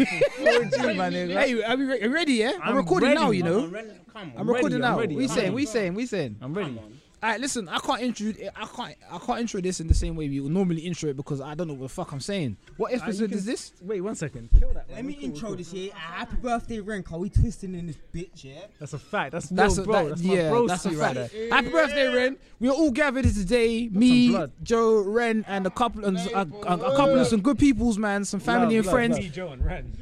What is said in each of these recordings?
OG, my nigga. Hey, are we re- ready? Yeah, I'm, I'm recording ready, now. You man. know, I'm ready. Come I'm on. recording ready, I'm now. ready, We I'm saying, ready. we saying, we saying. I'm ready. All right, listen. I can't intro. I can't. I can't intro this in the same way we would normally intro it because I don't know what the fuck I'm saying. What episode can- is this? Wait one second. Kill that. Let me cool, intro we're this cool. here. Happy birthday, Renk. Are we twisting in this bitch, yeah? That's a fact. That's, That's little a, bro. that- that's my yeah, bro that's a right fact. there. Happy birthday, Ren. We are all gathered here today. Me. Joe, Ren, and a couple, and a, a, a couple of some good peoples, man. Some family Love, and love, friends. love. Joe and Ren.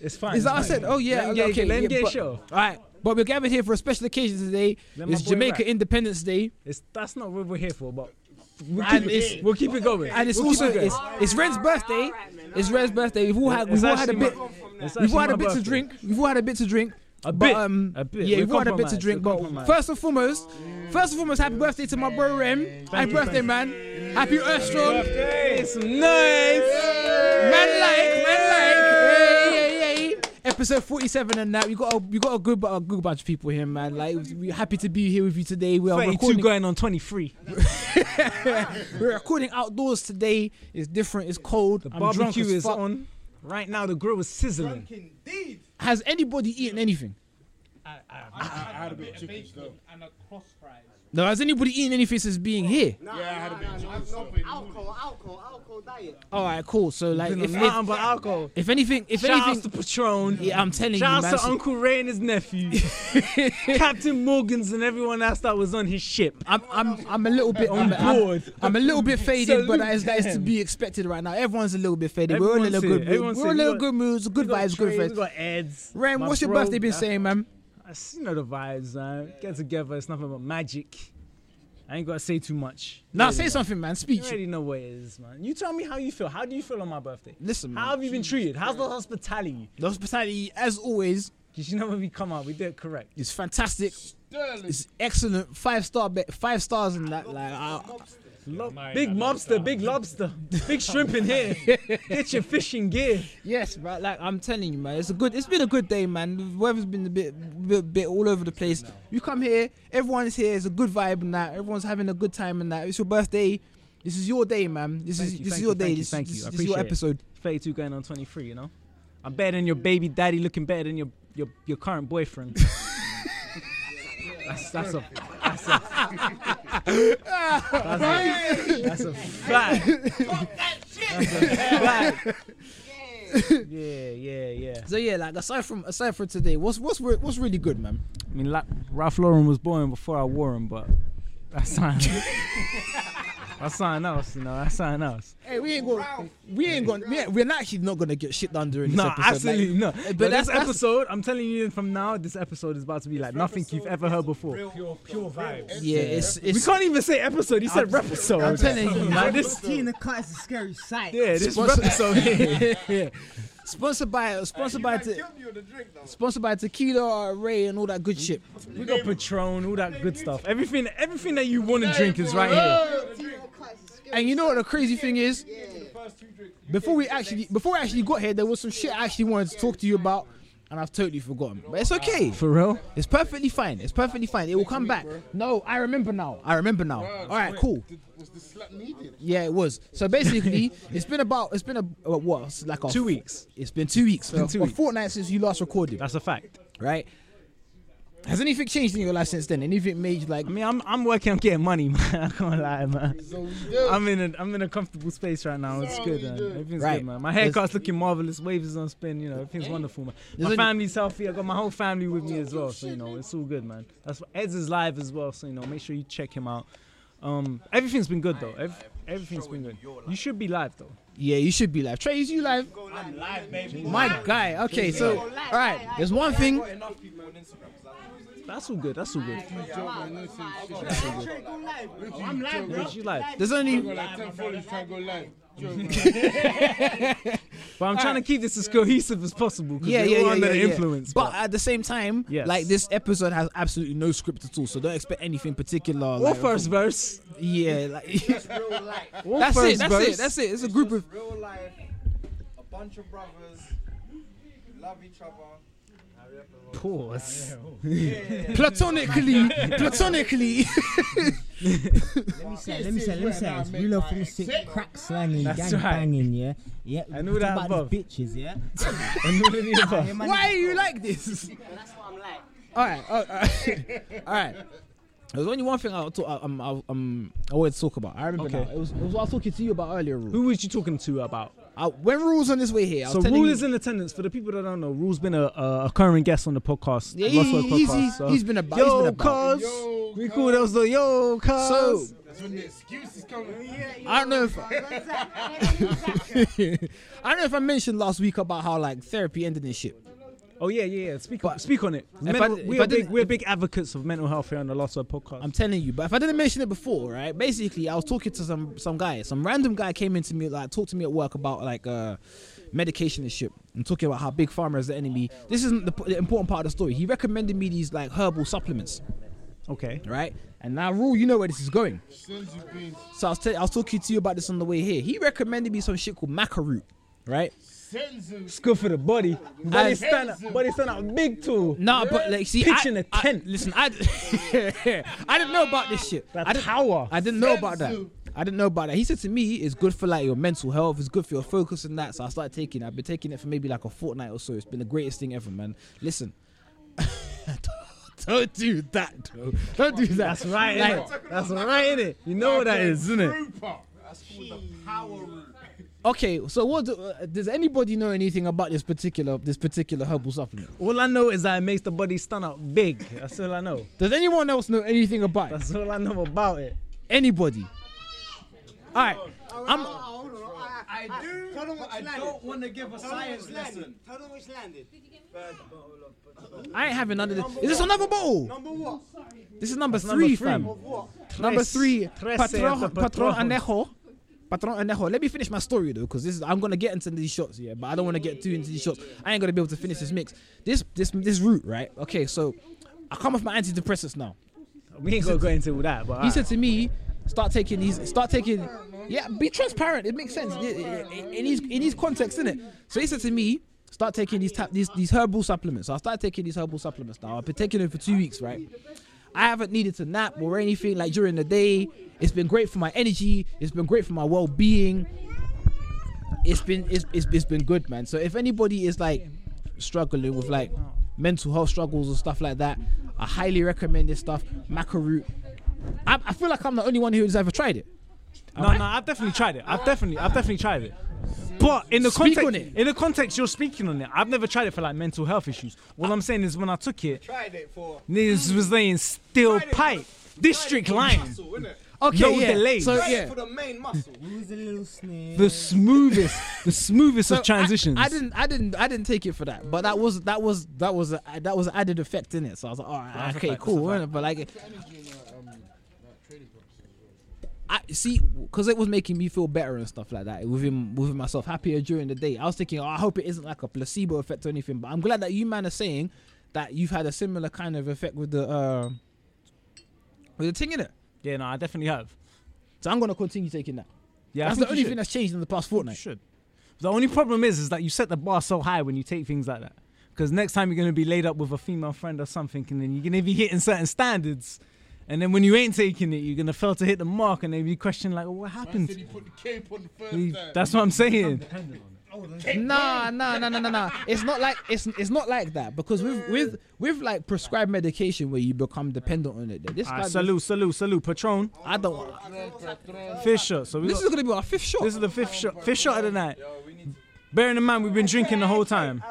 It's fine. Is that I said? Oh yeah, Let okay. let him yeah, get a show. All right, but we're gathered here for a special occasion today. Let my It's boy Jamaica rap. Independence Day, It's that's not what we're here for, but we'll And keep, it's- it, we'll keep it going. and it's We'll keep also it going. it's, it's Ren's birthday. It's Ren's birthday. We've all had we've all had a actually bit. my- it's We've all had actually a bit to birthday. drink. We've all had a bit to drink. A But, bit, um, a bit. Yeah, We we've all had a bit to compromise, drink. we But compromise. first and foremost, first and foremost, happy birthday to my bro Ren. Happy you, birthday, thank man. Happy Earth Strong. It's nice. Man like, man like. Episode 47 and that. We got a we got a good a good bunch of people here, man. Like we're happy to be here with you today. We are 32 recording going on 23. we're recording outdoors today. It's different, it's cold. The I'm barbecue is fuck. on. Right now, the grill is sizzling. Has anybody eaten anything? I had a bit of chicken still. And a cross fries. No, has anybody eaten anything since being here? Yeah, I had a bit of chicken still. Alcohol, alcohol, alcohol diet. All right, cool. So like, if, on if, nothing but alcohol. if anything, if Shout outs anything, to Patron. yeah, I'm telling you, Shout man. outs to so- Uncle Ray and his nephew. Captain Morgans and everyone else that was on his ship. I'm, I'm, I'm a little bit On I'm, I'm, board. I'm a little bit faded, but Salute that is that is to be expected right now. Everyone's a little bit faded. We're all in a Everyone's good mood. We're all in a We good moods, good vibes, good Trey, friends. We got Eds. Ren, what's your bro. birthday been saying, man? That's- You know the vibes, man. Get together. It's nothing but magic. I ain't gotta say too much. Now You say already something, man. know. Speak. You already know what it is, man. You tell me how you feel. How do you feel on my birthday? Listen, man. How have you been treated? How's the hospitality? The hospitality, as always, Because you know when we come out, we did it correct. It's fantastic. Sterling. It's excellent. Five star, be- five stars in that. Like, I, Lo- big lobster, big lobster, big shrimp in here. Get your fishing gear. yes, right. Like I'm telling you, man, it's a good. It's been a good day, man. The weather's been a bit, bit, bit all over the place. You come here, everyone's here. It's a good vibe and that. Everyone's having a good time and that. It's your birthday. This is your day, man. This Thank is you, this thank is you, your day. thank you, this, thank this, you. I this is your appreciate it. episode. 32 going on 23, you know? I'm better than your baby daddy looking better than your your, your current boyfriend. that's, that's a that's a that's a, that's a fact. That's a fact. Yeah, yeah, yeah. So yeah, like aside from aside from today, what's what's re- what's really good, man? I mean, like, Ralph Lauren was born before I wore him, but that's something. that's something else, you know. That's something else. Hey, we ain't going. We ain't going. We we're not actually not gonna get shit done during this No, episode. like- absolutely no. but But that's- this that's- episode, I'm telling you from now, this episode is about to be like nothing you've ever heard before. Pure, pure vibes. yeah, it's We can't even say episode. He said repisode. I'm telling you, man. this, Tea in the cut is a scary sight. yeah, this Sponsor- repisode yeah. Sponsored by sponsored by te- sponsored by tequila, uh, Ray, and all that good shit. We got Patron, all that good stuff. Everything, everything that you want to drink is right here. And you know what the crazy thing is? Before we actually before we actually got here, there was some shit I actually wanted to talk to you about, and I've totally forgotten. But it's okay. For real? It's perfectly fine. It's perfectly fine. It will come back. No, I remember now. I remember now. All right, cool. Was the slap needed? Yeah, it was. So basically, it's been about it's been a uh, what? It's like a Two weeks. It's been two weeks. been So two a weeks. fortnight since you last recorded, That's a fact. right? Has anything changed in your life since then? Anything made you like? I mean, I'm I'm working on getting money, man. I can't lie, man. So we do. I'm in a I'm in a comfortable space right now. It's good, man. Everything's Right. good, man. My There's- haircut's looking marvelous. Waves is on spin. You know, everything's wonderful, man. My only- family's healthy. I got my whole family with me as well, so you know, it's all good, man. That's what Ed's is live as well, so you know, make sure you check him out. Um, everything's been good though. Ev- everything's been good. You should be live though. Yeah, you should be live. Trey, is you live? I'm live, baby. My guy. Okay, so all right. There's one thing. That's all good. That's all good. I'm live, bro. You live. There's only. Like 10 followers trying to. But I'm trying to keep this as cohesive as possible. 'cause Yeah, we're yeah, all yeah, under yeah, the yeah. influence. But at the same time, Yes. like this episode has absolutely no script at all, so don't expect anything particular. what like, first verse? Yeah, like What that's it. That's verse? it. That's it. It's a group of. real life, a bunch of brothers, love each other, Pause. Platonically, platonically. Let me say, let me say, let me say, it's real from sick, crack slanging, That's gang right. banging, yeah, yeah. I knew that about above. bitches, yeah. And all of the above. Why are you like this? That's what I'm like. All right, all right, all right. There's only one thing I talk, I, um, I, um, I wanted to talk about. I remember Okay. now. It was, it was what I was talking to you about earlier. Rule. Who was you talking to about? I, when Rule's on his way here, I was So telling Rule you, is in attendance. For the people that don't know, Rule's been a, a, a current guest on the podcast. Yeah, Lost he- Word he's- podcast, he's- so- he's been about- he's Yo, been about. cuz. Yo, We cool. That was the yo, cuz. So That's when the excuses come. I don't know if I don't know if I mentioned last week about how like therapy ended and shit. Oh yeah, yeah, yeah. Speak, But speak on it. Mental- I- we're, big, we're big advocates of mental health here on the Lost Word podcast. I'm telling you, but if I didn't mention it before, right? Basically, I was talking to some some guy, some random guy came into me like talked to me at work about like uh medication and shit. and talking about how big pharma is the enemy. This isn't the, the important part of the story. He recommended me these like herbal supplements, okay. right? And now, rule, you know where this is going. Senzu beans. So I was, tell I was talking to you about this on the way here. He recommended me some shit called maca root, right? Senzu. It's good for the body. Body And- stand up. Body stand up big too. Nah, but like, see, Pitch I, in a I- tent. listen, I, I didn't know about this shit. That I didn't, tower. I didn't know about that. I didn't know about that. He said to me, it's good for like your mental health. It's good for your focus and that. So I started taking. it. I've been taking it for maybe like a fortnight or so. It's been the greatest thing ever, man. Listen, don't do that, though. Don't do that. That's right, Like. That's right, innit? You know what that is, isn't it? That's called the power root. Okay, so what? Do, uh, does anybody know anything about this particular this particular herbal supplement? All I know is that it makes the body stand up big. That's all I know. Does anyone else know anything about it? That's all I know about it. Anybody? All right. I'm, I do, but I don't want to give a science lesson. Tell them which landed. I ain't having none of this. Is this another bottle? Number what? This is number number three, three. fam. What? Number three, trece Patron, after Patron Patron. Anejo. Patron Anejo. Let me finish my story though, because this is I'm gonna get into these shots, yeah, but I don't want to get too into these shots. I ain't gonna be able to finish this mix. This this this route, right? Okay, so I come off my antidepressants now. We ain't gonna go into all that, but He said to me, start taking these, start taking, yeah, be transparent. It makes sense in in these in these contexts, innit? So he said to me, start taking these tap these these herbal supplements. So I started taking these herbal supplements now. I've been taking them for two weeks, right? I haven't needed to nap or anything like during the day. It's been great for my energy. It's been great for my well-being. It's been it's, it's, it's been good, man. So if anybody is like struggling with like mental health struggles or stuff like that, I highly recommend this stuff. Maca root. I, I feel like I'm the only one who's ever tried it. no, no, I've definitely tried it. I've definitely, I've definitely tried it. But in the Speak context, on it. in the context you're speaking on it, I've never tried it for like mental health issues. What I'm saying is when I took it, Tried it for niggas was laying steel pipe, district line, muscle, innit? Okay, No yeah. delays. So Tried yeah. for the main muscle. Who's a little snake? the smoothest, the smoothest So of transitions. I, I didn't, I didn't, I didn't take it for that. But that was, that was, that was, a, that was an added effect in it. So I was like, all right, okay, cool. that's a innit? But like, I see, because it was making me feel better and stuff like that within within myself, happier during the day. I was thinking, oh, I hope it isn't like a placebo effect or anything. But I'm glad that you man are saying that you've had a similar kind of effect with the uh, with the thing in it. yeah, no, I definitely have. So I'm gonna continue taking that. Yeah, that's the only thing that's changed in the past You fortnight. should. The only problem is, is that you set the bar so high when you take things like that. Because next time you're gonna be laid up with a female friend or something, and then you're gonna be hitting certain standards, and then when you ain't taking it, you're gonna fail to hit the mark, and then you question like, well, what happened? said he put the cape on the first You- time. That's what I'm saying. Nah, nah, nah, nah, nah, nah. It's not like it's it's not like that because with with with like prescribed medication where you become dependent on it. This Alright, guy, salute, salute, salute, Patron, I don't. fifth shot. So This got, is gonna be our fifth shot. this is the fifth shot, fifth shot of the night. Bearing in mind we've been drinking the whole time.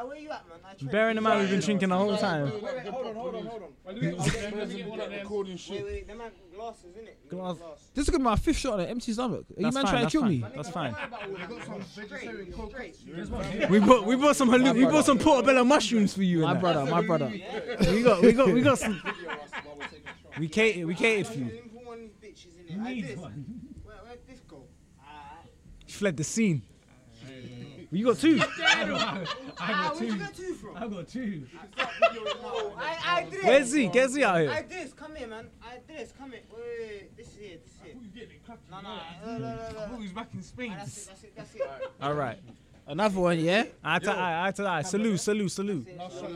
Where man? Bearing in mind we've been drinking the whole time. Hold on, hold on, hold on. Recording shit. them glasses, innit? Glass- This is gonna be our fifth shot on an empty stomach. Are you man fine. trying to kill me? That's fine. We bought we bought some halu- we bought some portobello mushrooms for you. My and that. brother, my brother. We got we got we got some. We catered we catered for you. Didn't put one of these bitches in it. Like this. Where, where'd this go? Ah, You fled the scene. You got two. ah, where'd you get two? I got two. No, I, I did. Where's Z? Get Z out here. I did this. Come here, man. I did this. Come here. Wait, wait, wait. This is it. This is it. No, no, no, no, no, no. Who's back in Spain? That's it. That's it. That's it. All right. Another one, yeah. Eye to eye, eye to eye. Salute, salute, salute.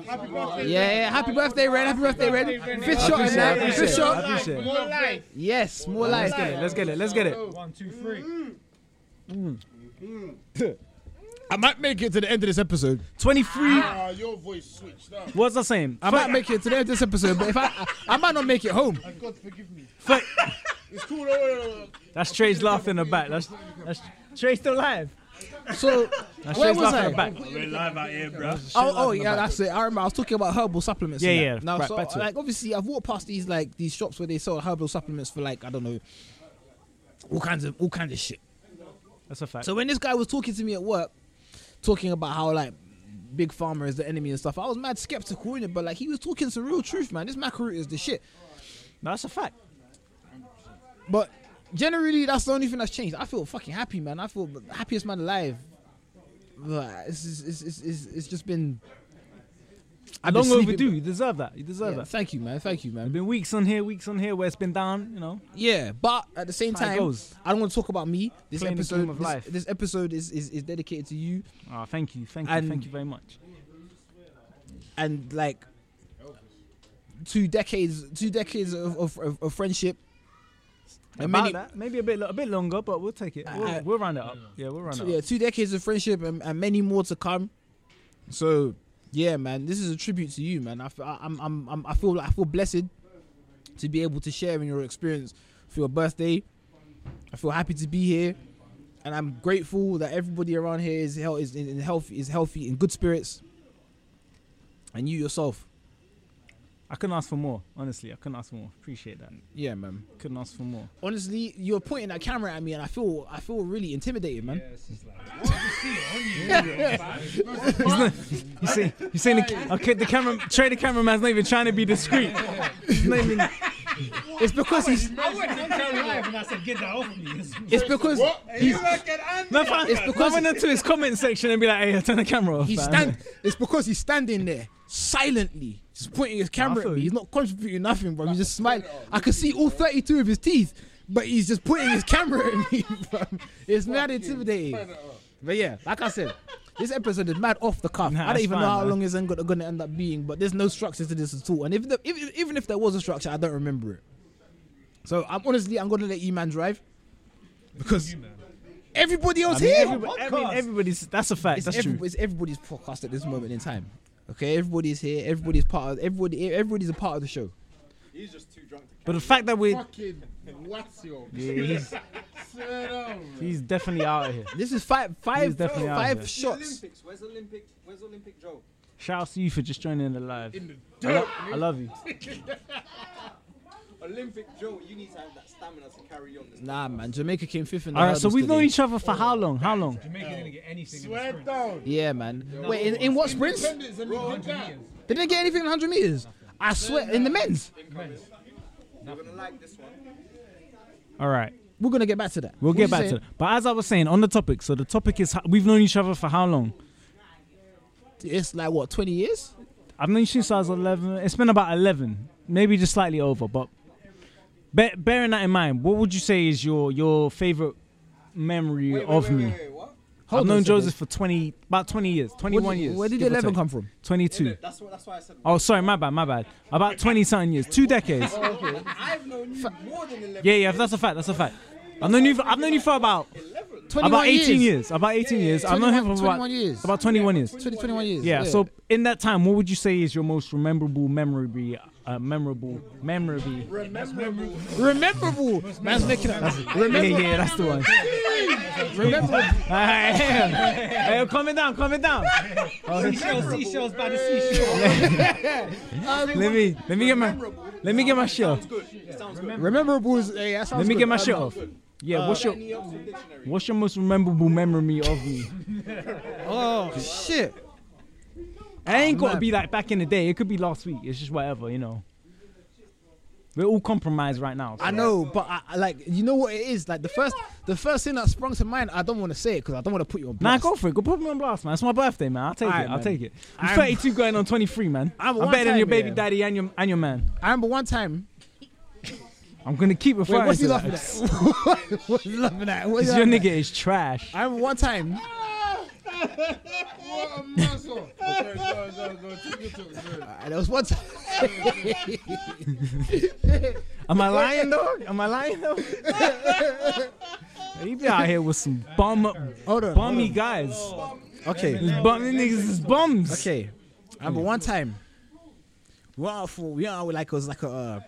Happy birthday. Yeah, yeah. Happy birthday, Ren. Happy birthday, Ren. Fifth shot in that. Fifth it. shot. I appreciate it. More life. Yes, more life. Let's get it. Let's get it. Let's get it. One, two, three. I might make it to the end of this episode. 23. Ah, your voice switched up. What's I saying? I might make it to the end of this episode, but if I, I, I might not make it home. God forgive me. Fuck. It's cool. No, no, no, no. That's Trey's laughing in the back. That's that's Trey still live. So That's where was I? in the back. We're live out here, bro. Oh, oh yeah, that's it. I remember I was talking about herbal supplements. Yeah, yeah. Now, right, so back to it. like obviously, I've walked past these like these shops where they sell herbal supplements for like I don't know, all kinds of all kinds of shit. That's a fact. So when this guy was talking to me at work, talking about how like big pharma is the enemy and stuff, I was mad skeptical in it, but like he was talking some real truth, man. This macaroon is the shit. That's a fact. But generally, that's the only thing that's changed. I feel fucking happy, man. I feel the happiest man alive. But it's, it's, it's, it's, it's just been. I've been Long overdue. You deserve that. You deserve Yeah, that. thank you, man. Thank you, There's man. been weeks on here, weeks on here where it's been down. You know. Yeah, but at the same That's how it time, goes. I don't want to talk about me. This Playing episode, of this, life. this episode is, is is dedicated to you Oh, thank you, thank you, And- thank you very much. and like two decades, two decades of of, of, of friendship. And About many, that, maybe a bit, a bit longer, but we'll take it. Uh, we'll, I- we'll round it up. Yeah, we'll round two, it Up. yeah, two decades of friendship and, and many more to come. So, yeah, man, this is a tribute to you, man. I feel, I, I'm, I'm, I'm, I feel, I feel blessed to be able to share in your experience for your birthday. I feel happy to be here, and I'm grateful that everybody around here is hel- is in, in healthy, is healthy, in good spirits, and you yourself. I couldn't ask for more. Honestly, I couldn't ask for more. Appreciate that. Yeah, man. Couldn't ask for more. Honestly, you're pointing that camera at me, and I feel, I feel really intimidated, man. You see, you saying the, okay? The camera, Trey, the cameraman's not even trying to be discreet. Even. It's because he's, it's because Andy? No, It's because- into his comment section and be like, "Hey, turn the camera off." He's stand. It's because he's standing there silently, just pointing his camera at me. He's not contributing nothing, bro. He's just smiling. I can see all 32 of his teeth, but he's just pointing his camera at me. Bro. It's mad intimidating. But yeah, like I said, this episode is mad off the cuff. Nah, I don't even fine, know how man. long it's going to end up being, but there's no structure to this at all. And if, the, if even if there was a structure, I don't remember it. So I'm honestly, I'm gonna let you man drive because everybody I else mean, here. everybody, I mean, everybody's. That's a fact. It's, That's every, true. it's everybody's podcast at this moment in time. Okay, everybody's here. Everybody's part of everybody. Everybody's a part of the show. He's just too drunk to But the fact that we, yeah, fucking what's your he's he's definitely out of here. This is five, five, definitely out five here. shots. Olympics. Where's Olympic? Where's Olympic Joe? Shout out to you for just joining the live. In the I, lo- dirt. I love you. Olympic Joe. You need to have that stamina to carry on. This Nah, man. Jamaica came fifth in the All right, so hurdles we've known today. each other for how oh. long? How long? Jamaica didn't get anything in the sprint. down. Yeah, man. Wait, in, in what sprints? Independence and all that. They didn't get anything in 100 meters. I swear, in the men's. You're gonna like this one. All right. We're gonna get back to that. We'll What get back saying? to that. But as I was saying on the topic, so the topic is we've known each other for how long? It's like what, 20 years? I've known you since I was 11. It's been about 11, maybe just slightly over. But bear, bearing that in mind, what would you say is your your favorite memory Wait, wait, of wait, me? Wait, wait, what? Hold I've known. Joseph for 20, about 20 years, 21 years. Where did the give or 11 take. come from? 22. That's what. That's why I said. Oh, sorry, my bad, my bad. About 20 something years, two decades. Oh, I've known you more than 11. Yeah, yeah, that's a fact. That's a fact. I've known you. For, I've known you for about 21 about 18 years. years. About 18 years. I've known him for 21 about, years. about 21 years. 20, 21 years. Yeah, So in that time, what would you say is your most memorable, memorable, uh, memorable, memorable? rememberable. Man's making up. Yeah, Remember, yeah, that's the one. remember. hey, calm it down, calm it down. Seashells, seashells by the seashore. Let me, let me get my, let me get my shit off. Rememable is. Hey, that sounds Let me get my shit off. Yeah, what's your, Any Oxford dictionary. what's your most memorable memory of me? Oh shit. It ain't oh, got to be like back in the day. It could be last week. It's just whatever, you know. We're all compromised right now. so- I know, but I, I like you know what it is. Like the first, the first thing that sprung to mind. I don't want to say it because I don't want to put you on Nah, blast. go for it. Go put me on blast, man. It's my birthday, man. I'll take Alright, it. I'll man. take it. I'm I'm- 32 going on 23, man. I'm I'm better than your baby yeah. daddy and your and your man. I remember one time. I'm gonna keep Wait, referring what's he to laughing that. at? what's he laughing at? What's your laughing nigga is trash. I remember one time. What a muscle. Sorry, go, go, go. Take your talk, sorry. Uh, there was one time. Am I lying, dog? Am I lying, though? you be out here with some bum, Hold on. bummy guys. Okay. These bum, niggas is bums. Okay. I remember one time. We went out for we went out with like it was like a uh,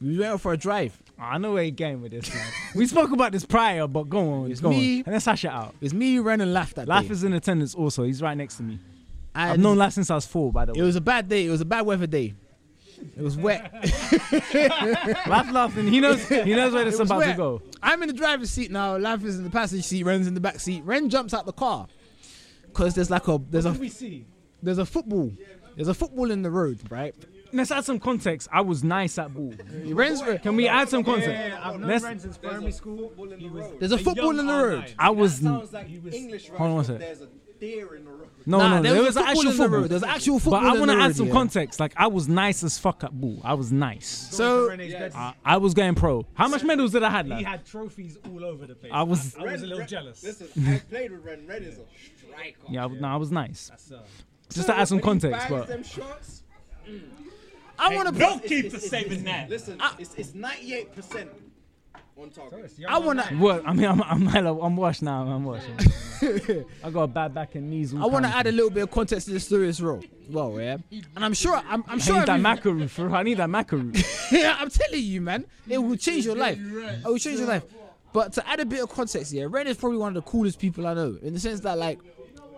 we went out for a drive. I know where you're going with this, man. we spoke about this prior, but go on, It's go me. on. And let's hash it out. It's me, Ren, and Laugh that Life day. is in attendance also. He's right next to me. I've known Life since I was four, by the way. It was a bad day. It was a bad weather day. It was wet. Laugh laughing. He knows. He knows where this is about to go. I'm in the driver's seat now. Laugh is in the passenger seat. Ren's in the back seat. Ren jumps out the car because there's like a there's a we see? there's a football. There's a football in the road, right? Let's add some context. I was nice at ball. Ren's Can we add some context? I've known Let's- Ren since primary school. He was there's a football in the road. I was. No, Sounds like English Hold on one right? sec. There's a deer in the road. no, Nah, there, was, a an football actual in the football. road. There's actual football. But I in want to the add some yeah. context. Like I was nice as fuck at ball. I was nice. So I, I was going pro. How much medals did I have? He Lad? had trophies all over the place. I was. I was a little jealous. Listen, I played with Ren. Ren is a striker. Yeah, I, was- no, I was nice. That's, uh, Just to add some When he context, bangs but them shots, I want to. no it's- keeper it's- saving it's- that. Listen, it's it's 98 percent on target. I want to. what? I mean, I'm I'm hella, I'm washed now. I'm washed. I got a bad back and knees. I want to add a little bit of context to the story as well. Well, yeah, and I'm sure. I'm, I'm I sure. need that every- macaroon, for I need that macaroon. yeah, I'm telling you, man, it will change your life. It will change your life. But to add a bit of context here, Ren is probably one of the coolest people I know, in the sense that like,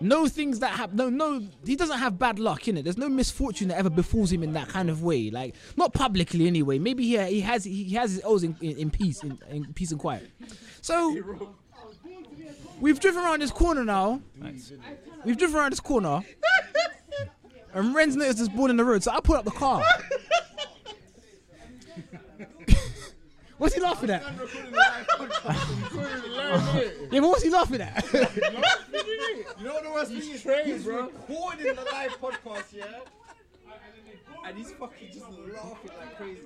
no things that happen. No, no, he doesn't have bad luck in it. There's no misfortune that ever befalls him in that kind of way. Like, not publicly anyway. Maybe he he has he has his O's in, in, in peace in, in peace and quiet. So. We've driven around this corner now. We've driven around this corner. and Ren's noticed this ball in the road, so I pull up the car. What's he laughing at? Yeah, but what's he laughing at? You know what the worst thing is? He's recording the live podcast, yeah? And he's fucking just laughing like crazy.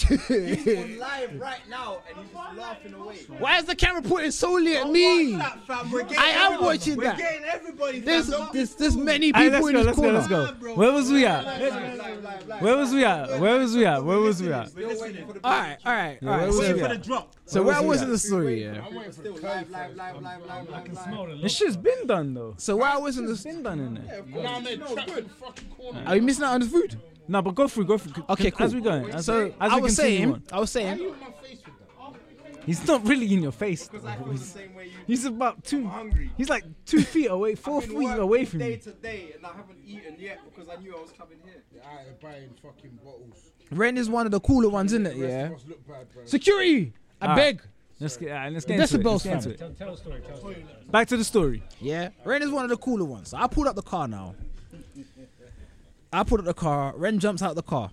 He's on live right now and he's just laughing away. Why is the camera pointing solely at me? Watch that, fam. We're I am everybody. watching We're getting everybody. There's, there's, there's many Hey, people let's in go, this let's go, corner. let's go. Where was we at? Where was we at? Where was we at? Where was we at? Still waiting for the All right, all right, all where right. was So, we for the drop. so where was was he in the story, yeah. I'm waiting for the live, live, live, live, live, live, live. Smell the This shit's been done though. So where was in It's the, been done in there. Down there, trapped in the fucking corner. are you missing out on the food? No, but go through, go through. Okay, cool. As we going, as, So as I we was continue saying, on. I was saying, You in my face with that. he's not really in your face. though. Because I feel the same way you He's about two. hungry. He's like two feet away, 4 I've been feet away from day you. to day and I haven't eaten yet because I knew I was coming here. I ain't buying fucking bottles. Ren is one of the cooler ones, isn't it? Yeah. look bad, bro. Security, I Alright. beg. Let's get, alright, let's get into it. Let's get into it. Tell, tell a story. Tell a story. Back to the story. Yeah, Ren is one of the cooler ones. So I pulled up the car now. I pulled up the car. Ren jumps out the car.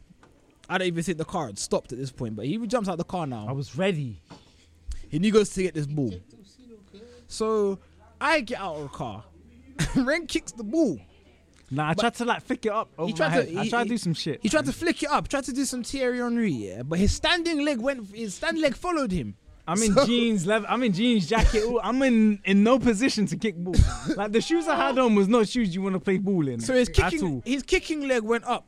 I don't even think the car had stopped at this point, but he jumps out the car now. I was ready. And he goes to get this ball. So I get out of the car. Ren kicks the ball. Nah, I tried to like flick it up oh over tried my to- head. I he- tried to do some shit. He tried to flick it up, tried to do some Thierry Henry, yeah. But his standing leg went. His standing leg followed him. I'm in So- jeans, leather. I'm in jeans, jacket. I'm in in no position to kick ball. like the shoes I had on was not shoes you want to play ball in. So his kicking, his kicking leg went up,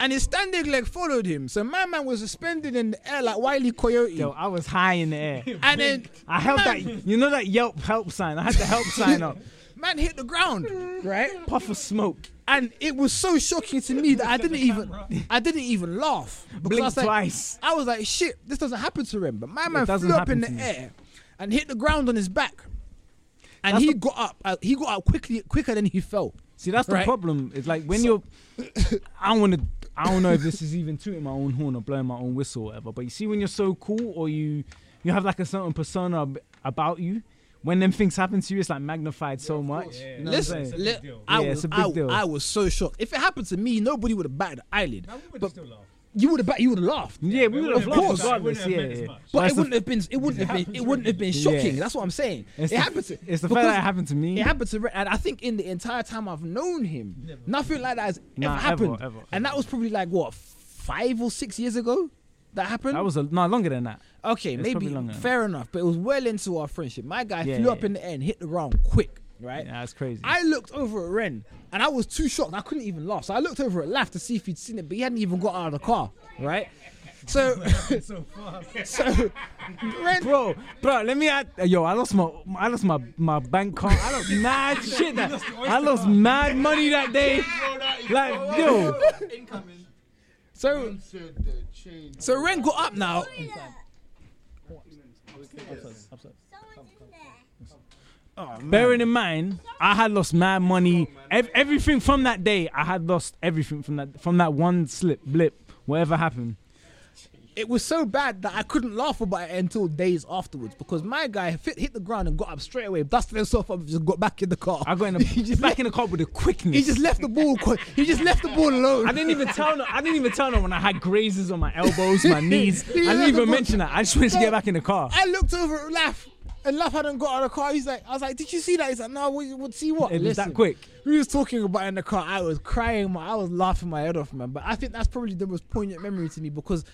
and his standing leg followed him. So my man was suspended in the air like Wiley Coyote. Yo, I was high in the air. and then I held that. You know that Yelp help sign. I had the help sign up. man hit the ground, right? Puff of smoke. And it was so shocking to me that I didn't even, I didn't even laugh because I was like, twice. I was like, shit, this doesn't happen to him. But my man flew up in the air and hit the ground on his back, and That's he the- got up. Uh, he got up quickly, quicker than he fell. See, that's the problem. It's like when you're. I don't want to. I don't know if this is even tooting my own horn or blowing my own whistle or whatever. But you see, when you're so cool or you you have like a certain persona ab- about you, when them things happen to you, it's like magnified so much. Yeah, You know I'm Listen, saying? li- I was, it's a big I, deal. I was so shocked. If it happened to me, nobody would have batted an eyelid. Now, we But you would have, bat- you would have laughed. Yeah, we would have Of course. regardless. Yeah, yeah. But That's it wouldn't have been. It wouldn't have been. It wouldn't have been shocking. That's what I'm saying. It's it the, happened to. It's the because fact that it happened to me. It happened to, and I think in the entire time I've known him, nothing like that has Nah, ever happened. ever, ever, and that was probably like what five or six years ago. That happened? That was a no longer than that. okay, it's maybe fair enough, but it was well into our friendship. My guy Yeah, flew yeah, up in the end, hit the ground quick, right? Yeah, that's crazy. I looked over at Ren and I was too shocked. I couldn't even laugh. So I looked over at Laugh to see if he'd seen it, but he hadn't even got out of the car, right? So, so, Ren, bro, bro, let me add. uh, Yo, I lost my, I lost my, my bank card. I lost mad shit. That I lost mad money that day. Like, yo, so, Said the change. so Ren got up now. bearing in mind, I had lost mad money. Ev- everything from that day, I had lost everything from that, from that one slip, blip, whatever happened. It was so bad that I couldn't laugh about it until days afterwards because my guy fit, hit the ground and got up straight away, dusted himself up, and just got back in the car. I got in the, he just back left, in the car with a quickness. he just left the ball. He just left the ball alone. I didn't even tell her. I didn't even tell her when I had grazes on my elbows, my knees. I didn't even mention that. I just wanted to get back in the car. I looked over at Laugh, and Laugh hadn't got out of the car. He's like, I was like, did you see that? He's like, no, what, what see what? It was that quick. We was talking about in the car. I was crying. My, I was laughing my head off, man. But I think that's probably the most poignant memory to me because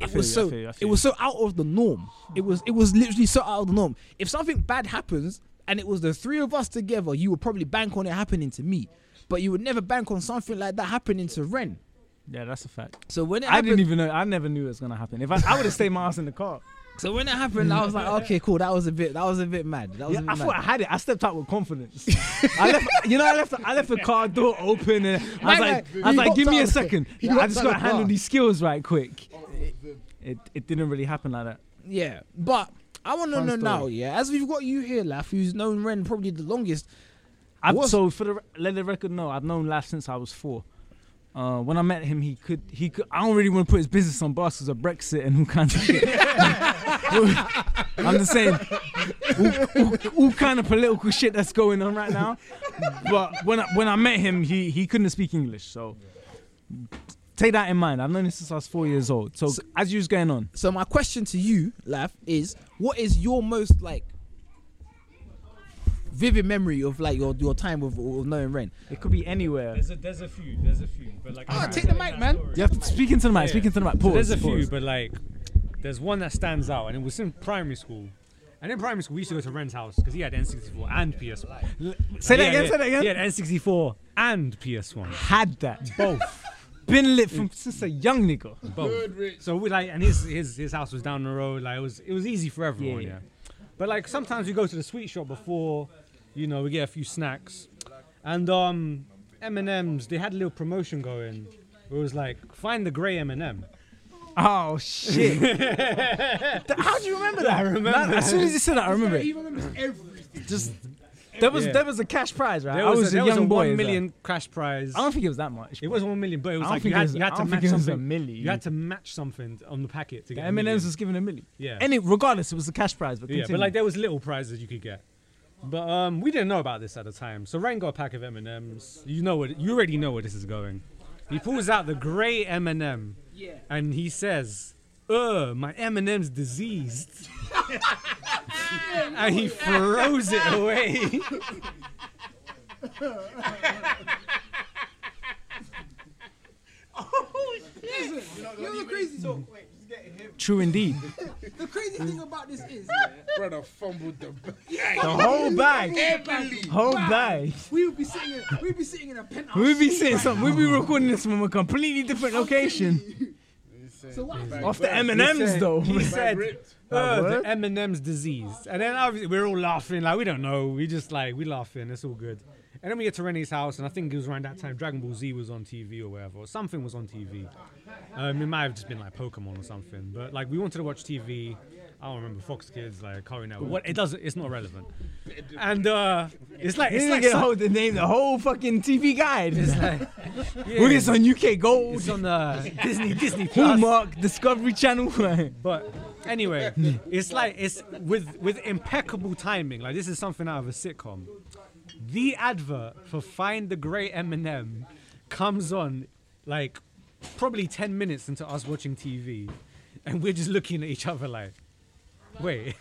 it was you, so you, it was so out of the norm. It was it was literally so out of the norm. If something bad happens and it was the three of us together, you would probably bank on it happening to me, but you would never bank on something like that happening to Ren. Yeah, that's a fact. So when it I happened, didn't even know. I never knew it was gonna happen. If I, I would have stayed my ass in the car. so when it happened, I was like, okay, cool. That was a bit. That was a bit mad. That was Yeah, I mad. thought I had it. I stepped out with confidence. I left, you know, I left, I left the car door open, and I was like, I was like, give me a second. I just got to handle these skills right quick. It, it didn't really happen like that. Yeah, but I want to Fun know story. now. Yeah, as we've got you here, Laugh, who's known Ren probably the longest. I've, What's- so for the re- let the record know, I've known Laugh since I was four. Uh, when I met him, he could he could. I don't really want to put his business on blast because of Brexit and all kinds of shit. I'm just saying, all, all, all kind of political shit that's going on right now. But when I, when I met him, he he couldn't speak English, so take that in mind. I've known him since I was four years old. So, as you was going on, So my question to you, Laugh, is what is your most like vivid memory of like your your time with, with knowing Ren? it could be anywhere. There's a there's a few. There's a few. But like Ah, I'm take the mic, man. story. You have to speak into the mic. Yeah. Speak into the mic. So there's a few, pause. but like there's one that stands out, and it was in primary school. And in primary school, we used to go to Ren's house because he had N64 and PS1. Say that again. had- Say that again. He had N64 and PS1, Had that. both. Been lit from since a young nigga. both. So we like, and his his his house was down the road. Like it was it was easy for everyone. Yeah. Yeah. But like sometimes we go to the sweet shop before, you know, we get a few snacks, and um, M and M's they had a little promotion going. It was like find the grey M and M. Oh shit! How do you remember that? I remember. as soon as you said that, I remember it. Just there was Yeah. there was a cash prize, right? There I was, was a, a, young was a boy. one as well. million cash prize. I don't think it was that much. It was one million, but it was like you it had, was- you had to match think a something. milli. You had to match something on the packet to get a M and million. M's was given a milli. Yeah. Any regardless, it was a cash prize. But yeah, but like there was little prizes you could get. But um, we didn't know about this at the time. So Ren got a pack of M and M's. You know what? You already know where this is going. He pulls out the grey M and M, and he says, "Ugh, my M and M's diseased," and he throws it away. Oh shit! You know the crazy talk. true indeed. The crazy thing about this is Brother fumbled the bag. The whole bag, whole bag. we would be sitting in we would be sitting in a penthouse. We'd be saying something. We'd be recording this from a completely different location. So what? Off the M and M's though. He said, "Ugh, the M and M's disease, and then obviously we're all laughing like we don't know. We just like we laughing. It's all good. And then we get to Rennie's house, and I think it was around that time Dragon Ball Z was on TV or whatever, or something was on TV. Um, it might have just been like Pokemon or something, but like we wanted to watch TV. I don't remember Fox Kids, like Cartoon Network. What it doesn't, it's not relevant. And uh, it's like He it's didn't like get some- hold the name, the whole fucking TV guide. it's like yeah, Look, it's on UK Gold, it's on uh, Disney Disney Plus. Hallmark, Discovery Channel. But anyway, it's like it's with with impeccable timing. Like this is something out of a sitcom. The advert for Find the Grey M&M comes on like probably 10 minutes into us watching TV and we're just looking at each other like wait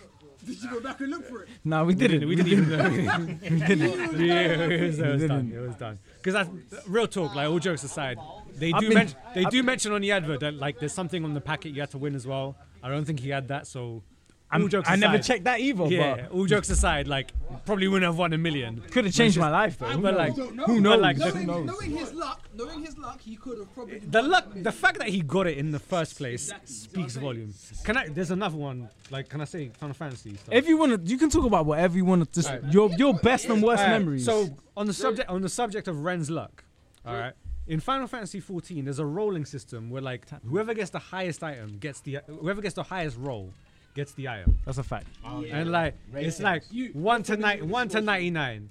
Did you go back and look for it? No, we didn't. We didn't even. We didn't. yeah, it was, it was done. It was done. Because that's real talk, like all jokes aside, they do been- mention they do mention on the advert that like there's something on the packet you had to win as well. I don't think he had that, so. All I'm, jokes I never aside- checked that either. Yeah, all jokes aside, like probably wouldn't have won a million. could have changed my life though. But like, Don't know. who knows? Like, knowing, the, knowing his luck, knowing his luck, he could have probably. the luck, the fact that he got it in the first place speaks volumes. Can I? There's another one. Like, can I say Final Fantasy stuff? If you want to, you can talk about whatever you want to. Just your your best and worst Alright, memories. So on the subject on the subject of Ren's luck, all right. In Final Fantasy 14, there's a rolling system where like whoever gets the highest item gets the whoever gets the highest roll gets the item, that's a fact. and like it's like one to ni- one to 99,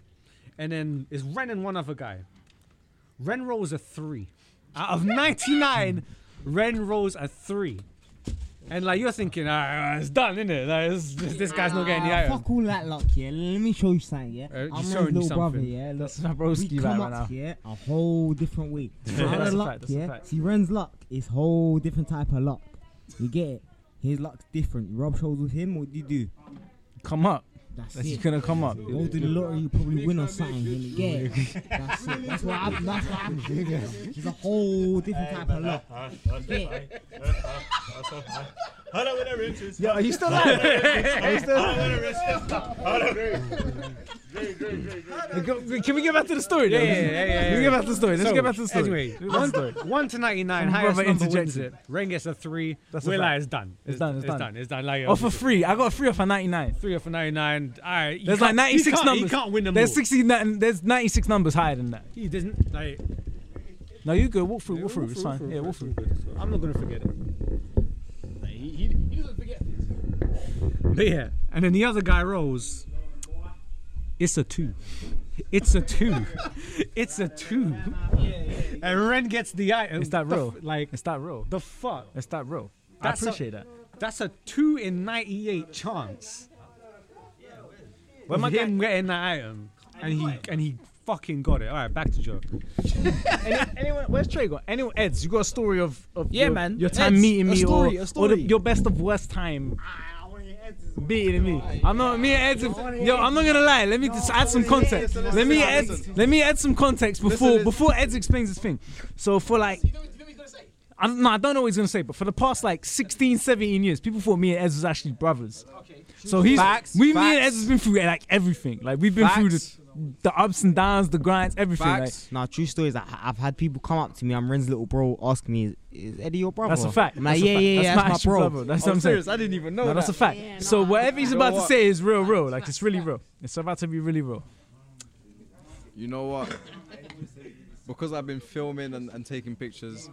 and then it's Ren and one other guy. Ren rolls a three out of 99. Ren rolls a three. And like you're thinking, ah, it's done, isn't it? Like, this, this guy's not getting the Ah, item. Fuck all that luck, yeah. Let me show you something, yeah. Uh, I'm he's showing you little brother, something. yeah. Look, That's my we broski come right up now. here a whole different way. fact, Our that's a luck, fact, that's a yeah. fact. See, Ren's luck is whole different type of luck. You get it? His luck's different. You rub shoulders with him, what do you do? Come up. That's That's it. you gonna come up. Go to the lottery, you probably win or something. You get it? That's it. That's what happens. That's what happens. It's a whole different type of luck. Get it? Hello, with the riches. Yo, are you still alive? are you still Go- Can we get back to the story? Yeah, though? yeah, yeah, yeah, Can we get back to the story? Let's So, get back to the story. Anyway, Get back to the one, story. one to 99, My highest brother number wins it. Ren gets a three. That's a We're fact. it's done. It's done, it's It's done. done. It's done. Like, Oh, for free. I got a free off of 99. three or for 99. All right. There's like 96 he numbers. He can't win them There's all. 69. There's 96 numbers higher than that. He doesn't. Like, No, you good. Walk through. Walk through. It's fine. Yeah, walk through. I'm not gonna forget it. He, he, he doesn't forget things. But yeah, and then the other guy rolls. It's a two. It's a two. it's a two. And Ren gets the item. It's that The real. f- Like It's that real. the fuck. It's that real. That's a- I appreciate that. That's a two in 98 chance. When of my him getting that item, and he and he fucking got it. All right, back to Joe. Any, anyone, where's Trey gone? Anyone, Eds, you got a story of, of Yeah, your, man. your time Eds, meeting a me story, or, a or story. the, your best of worst time beating me. I'm not me and Eds. Yo, I'm not gonna lie. Let me just add some context. Let me add. Let me add some context before before Eds explains his thing. So for like. I don't, no, I don't know what he's gonna say, but for the past like 16, 17 years, people thought me and Eds was actually brothers. So he's Facts, we, me and facts. Eds has been through like everything. Like we've been through the, Facts. The ups and downs, the grinds, everything. Like, Facts. Nah, true story is that I- I've had people come up to me. I'm Ren's little bro, ask me, "Is, is Eddie your brother?" That's a fact. I'm like, That's yeah, fact. yeah, yeah, my that's, actual my bro. brother. That's what oh, I'm saying. I didn't even know No, that. that's a fact. so whatever he's about know to say is real, real. Like it's really real. It's about to be really real. You know what? because I've been filming and, and taking pictures,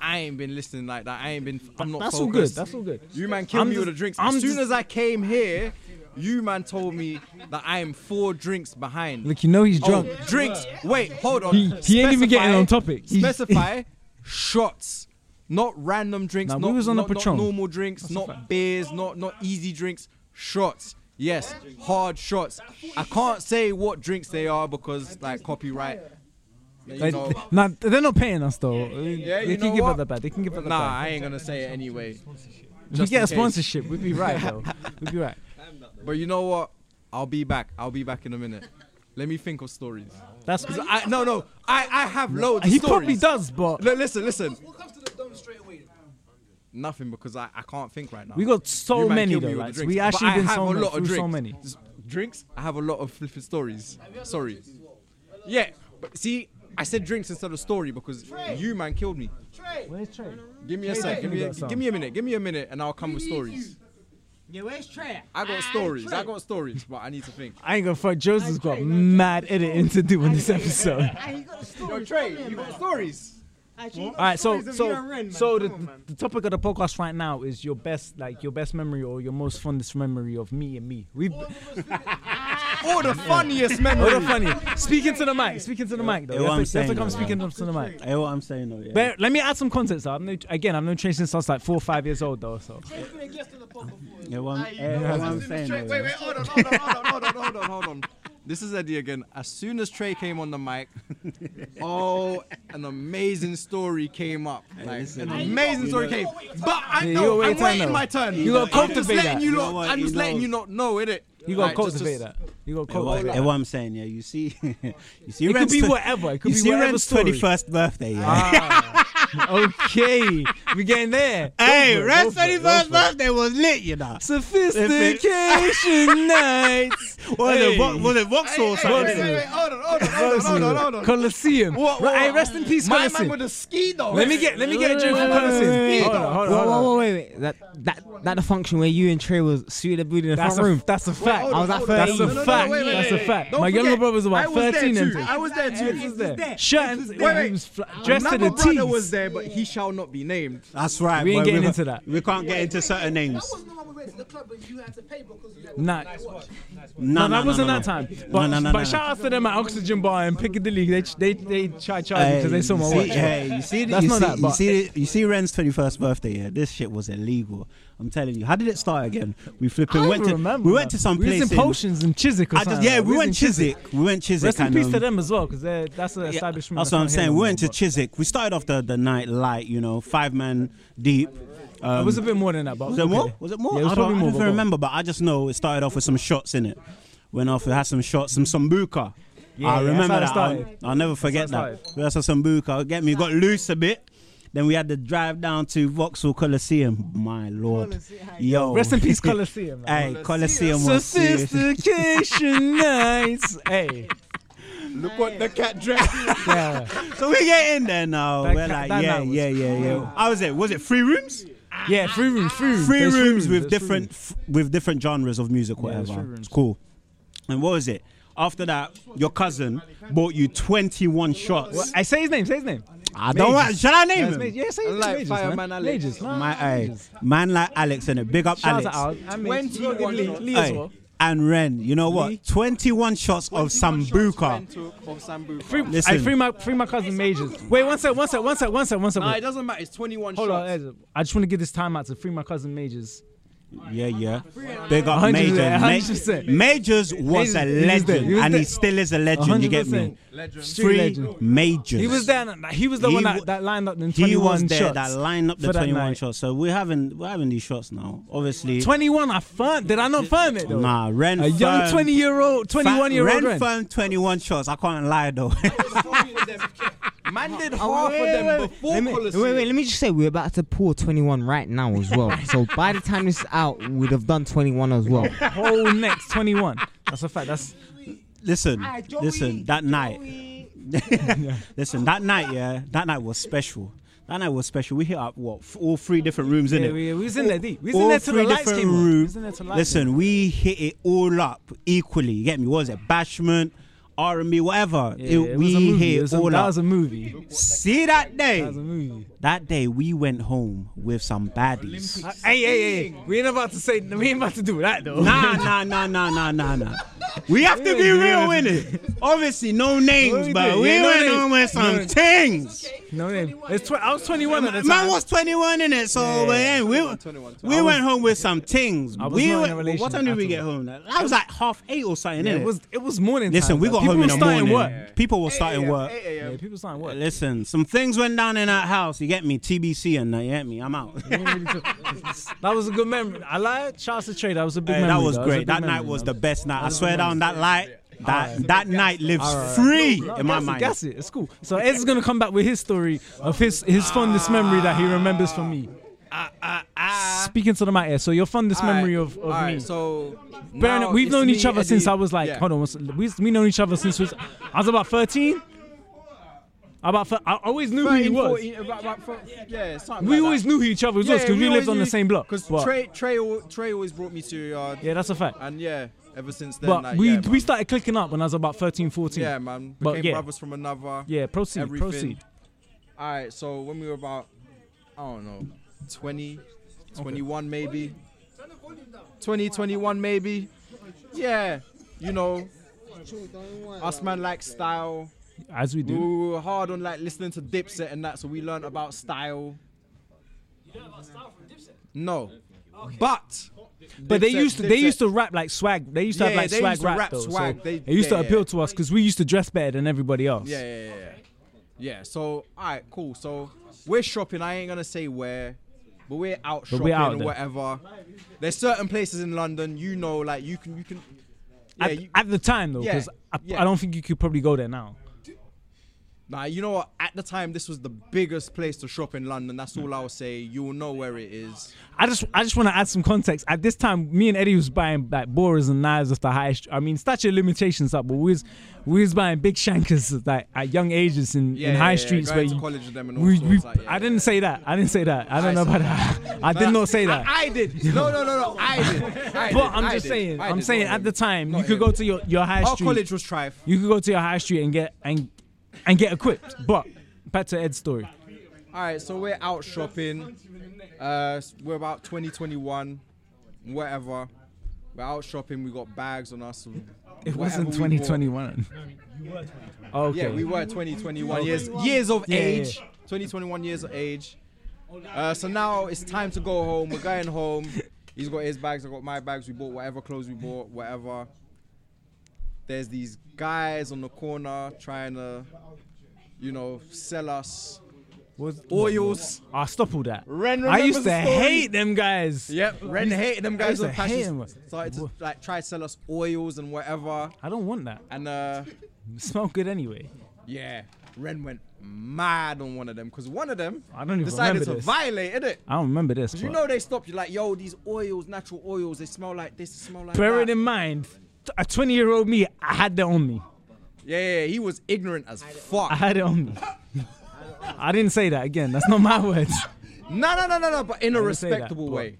I ain't been listening like that. I ain't been. I'm not. That's all good. That's all good. You man killed I'm me just- with the drinks. I'm as soon just- as I came here, you man told me that I am four drinks behind. Look, you know he's Oh, drunk. drinks. Wait, hold on. He, he ain't even getting on topic. Specify shots, not random drinks. Nah, we not, was on the not, not Patron. normal drinks, not beers, not not easy drinks. Shots. Yes, hard shots. I can't say what drinks they are because like copyright. You Like, know, nah, they're not paying us though. Yeah, they you can give what? it the bad. They can give it the nah, bad. I ain't gonna say it anyway. We get a sponsorship. We'd be right though. We'd be right. But you know what? I'll be back. I'll be back in a minute. Let me think of stories. That's 'Cause I no no. I I have loads. he of stories. probably does, but Li- listen, listen. What comes to the dome straight away? Nothing because I, I can't think right now. we got so You man many killed though. me with Like, the we. But actually I been have so, a much, lot of through so drinks. many. S- Drinks. I have a lot of flipping stories. Sorry. Yeah, but see, I said drinks instead of story because you man killed me. Where's Trey? Give me a sec. Give me, a, give me a minute. Give me a minute, and I'll come with stories. Yeah, where's Trey? I got stories. I got stories, but I need to think. I ain't gonna fuck. Joseph's got mad editing to do on this episode. Yo, Trey, you got stories. All right, so so so the, the topic of the podcast right now is your best like your best memory or your most fondest memory of me and me. We've Oh, the funniest memory. the funny. Speaking to the mic. Speaking to the mic though. Yeah, You what have I'm to, you have to saying, come though, speaking to the mic. Hey, what I'm saying though, yeah. But let me add some context. I've known, again, I've known Trey since I was like four or five years old though. So yeah, I'm, eh, what I'm saying Wait, wait, hold on, hold on, hold on, hold on, hold on, hold on. This is Eddie again. As soon as Trey came on the mic, oh, an amazing story came up. Like, an amazing story came. But I Yeah, you know gotta I'm your turn waiting now. my turn. You gotta I'm just cultivate letting that. you You know lot. what, I'm he just letting knows. you not know, innit? You gotta Like, just- cultivate just- that. You gotta Yeah, what, cultivate yeah, that. what I'm saying, yeah, you see, you see, It could Ren's be tw- whatever. It could you be see whatever Ren's story. 21st birthday, yeah. Ah, okay, we getting there. Go Hey, for it, Ren's go for it, go 21st for it. birthday was lit, you know. Sophistication nights. Was Hey. it, Vo- was it Vauxhall or Hey, something? wait, wait, wait, hold on, hold on, hold on, hold on, hold on. Coliseum. What, what, hey, rest in peace, My man with a ski though. Let me get, let me get a drink from Coliseum. Hold on, hold on, Whoa, whoa, whoa, wait, wait. That, that, that the function where you and Trey was suited the booty in the That's front a, room. that's a fact. hold I was at hold on. That's 13. a No, no, no, fact. wait, wait, That's a fact. Don't My younger brother was about 13 and. I was there too. He was there. Shirt and Wait, wait. he was fl- dressed to Another the brother was there, but he shall not be named. That's right. We ain't getting into that. We can't get into certain names. That wasn't the one we went to the club and you had to pay because you had Nah, No, no, that wasn't that time. But, no, no, but no. shout out to them at Oxygen Bar in Piccadilly. They they they tried charging because they saw my you watch. Hey, you see, That's you not see, that, you but- see, you see Ren's 21st birthday. Yeah, this shit was illegal. I'm telling you. How did it start again? We flipping I went don't to remember. we went to some we place in Potions in Chiswick or I just, something. yeah, we went Chiswick. We went Chiswick. Rest in and, peace to um, them as well, because that's an Yeah, establishment. That's what I'm saying. We went to but Chiswick. We started off the, the night light, you know, five man deep. Um, It was a bit more than that, but was it okay. more? Was it more? Yeah, it was I don't, probably I don't but even remember, but I just know it started off with some shots in it. Went off, it had some shots, some sambuca. Yeah, I yeah, remember that's that. how it I'll. I'll never forget how that. it We had some sambuca. Get me, got loose a bit. Then we had to drive down to Vauxhall Coliseum. My lord, yo, Rest in peace, Coliseum. man. Hey, Coliseum was serious. Sophistication nights. Hey, Look what the cat dressed. yeah. So we get in there now. That We're ca- like, that yeah, yeah, yeah, yeah. How was it? Was it three rooms? Yeah, free rooms, free rooms. Three There's rooms with there's different f- with different genres of music, whatever. three it's cool. And what was it? After that, your cousin bought you 21 shots. Well, I say his name. Say his name. I don't want. Shall I name him? Yeah, say his Like name. Fireman man. Alex. Majors. No, My, hey, Majors. man like Alex and it. Big up Shout Alex. out Al. And Majors. 21 Lee, shots. Lee as Hey, well. and Ren, you know what? Lee. 21 shots of Sambuca. Of Sambuca. Free, Listen. I free my free my cousin Majors. Wait, one sec, one sec, one sec, one sec, one sec. Nah, it doesn't matter. It's 21 Hold on, shots. Ed. I just want to give this time out to free my cousin Majors. Yeah, yeah. Big up 100%, Majors. 100%. Ma- Majors was a he was there, legend, he was and he there. still is a legend. You get me? 100%. Street Free legend. Majors. He was there. and He was the He one wa- that, that lined up in He 21 was there shots. that lined up the for that 21 night. shots. So we're having we're having these shots now. Obviously, 21, I firmed. Did I not firm it though? nah, Ren A young firm- 20 year old, 21 year old Ren Ren. firm 21 shots. I can't lie though. Man did oh, half Oh, wait, of them wait, wait. before Let me, Coliseum. wait, wait, let me just say we're about to pour 21 right now as well. so by the time this is out, we'd have done 21 as well. Whole next 21. That's a fact. That's listen, ah, listen. That night, listen. That night, yeah. That night was special. That night was special. We hit up what f- all three different rooms in yeah, it. we, we was in there deep. We was in there till the three lights different came on. We rooms. was in there till the lights Listen, came we hit it all up equally. You get me? What was it? Bashment, R and B, whatever. Yeah, It- it we was a movie. hit It it was a- all that up. was a movie. See that day? That was a movie. That day we went home with some baddies. Uh, hey, hey, hey. We ain't about to say, we ain't about to do that though. Nah, nah, nah, nah, nah, nah, nah. We have to be real in it. Obviously, no names, we but did? we Yeah, no went names. home with some No. things. No name. It's tw- I was 21 at the time. Man was 21 in it, so but, yeah, we, 21, we went home with some things. We not in a went- what time did we get home? That was like half eight or something, Yeah, innit? it was it was morning. Listen, time, we got people home in were the starting morning. Work. People were starting work. Yeah, people starting work. Listen, some things went down in that house. You get me? TBC and that. You get me? I'm out. That was a good memory. I lied. Shout out to Trey. That was a big Hey, memory. that was though. a great. big That memory, night was man. the best night. I swear good down that light. That Alright. that night lives Alright. free No, in my gas it, mind. gas it. It's cool. So Ed's is gonna come back with his story of his his fondest memory that he remembers from me. Ah, ah, ah. Speaking to the matter, mic here. So your fondest memory of, of Alright, me. So in- we've known each other since Eddie. I was like, Yeah. hold on, what's- we we known each other since was I was about thirteen. About I always knew who he was. 14, about, about, four- yeah, We like always that. knew who each other was Yeah, because we, always lived on knew- the same block. Because Trey, Trey, Trey always brought me to your yard, yeah, that's a fact. and yeah, ever since then, But like, we yeah, we started clicking up when I was about 13, 14. yeah, man, But became yeah. brothers from another. Yeah, proceed, everything. proceed. All right, so when we were about, I don't know, 20, 21 maybe, 20, 21 maybe, yeah, you know, us man like style. As we do. We were hard on like listening to Dipset and that, so we learned about style. No, But But they used to they used to rap like swag. They used to have like they swag used to rap, rap though. swag. So They- it used to appeal yeah. to us because we used to dress better than everybody else. Yeah, yeah, yeah, yeah. Yeah. So, all right, cool. So we're shopping. I ain't gonna say where, but we're out But shopping we're out or there. whatever. There's certain places in London, you know, like you can, you can. Yeah, At, you, at the time though, Yeah, because I, yeah. I don't think you could probably go there now. Nah, you know what? At the time, this was the biggest place to shop in London. That's all I'll say. You will know where it is. I just I just want to add some context. At this time, me and Eddie was buying like borers and knives off the high. St- I mean, statute of limitations up, but we was we was buying big shankers like at young ages in, Yeah, in yeah, high yeah, streets where you. college with them and all We, we, like, I didn't say that. I didn't say that. I don't I know about that. I did not say that. I, I did. No, no, no, no. I did. I but did, I'm just did, saying. I'm saying at the time you could him. go to your, your high Our street. college was trife. You could go to your high street and get and and get equipped. But back to Ed's story. All right, so we're out shopping. Uh, we're about 2021, whatever. We're out shopping. We got bags on us. It wasn't we bought. 2021. Okay. Yeah, we were 2021 years years of Yeah, yeah, age. 2021 years of age. Uh, so now it's time to go home. We're going home. He's got his bags. I got my bags. We bought whatever clothes we bought, whatever. There's these guys on the corner trying to, you know, sell us Was- oils. Ah, stop all that. Ren I used to the hate them guys. Yep, Ren hated them I guys used to hate them. Started to like try to sell us oils and whatever. I don't want that. And uh, smell good anyway. yeah, Ren went mad on one of them because one of them I don't even decided to this. violate it. I don't remember this. You know they stopped you like, yo, these oils, natural oils, they smell like this, they smell like bear that. it in mind, a 20 year old me, I had that on me. yeah, yeah, yeah, he was ignorant as fuck. I had it on me. I didn't say that again. That's not my words. No, no, no, no, no, but in a didn't say that, respectable but- way.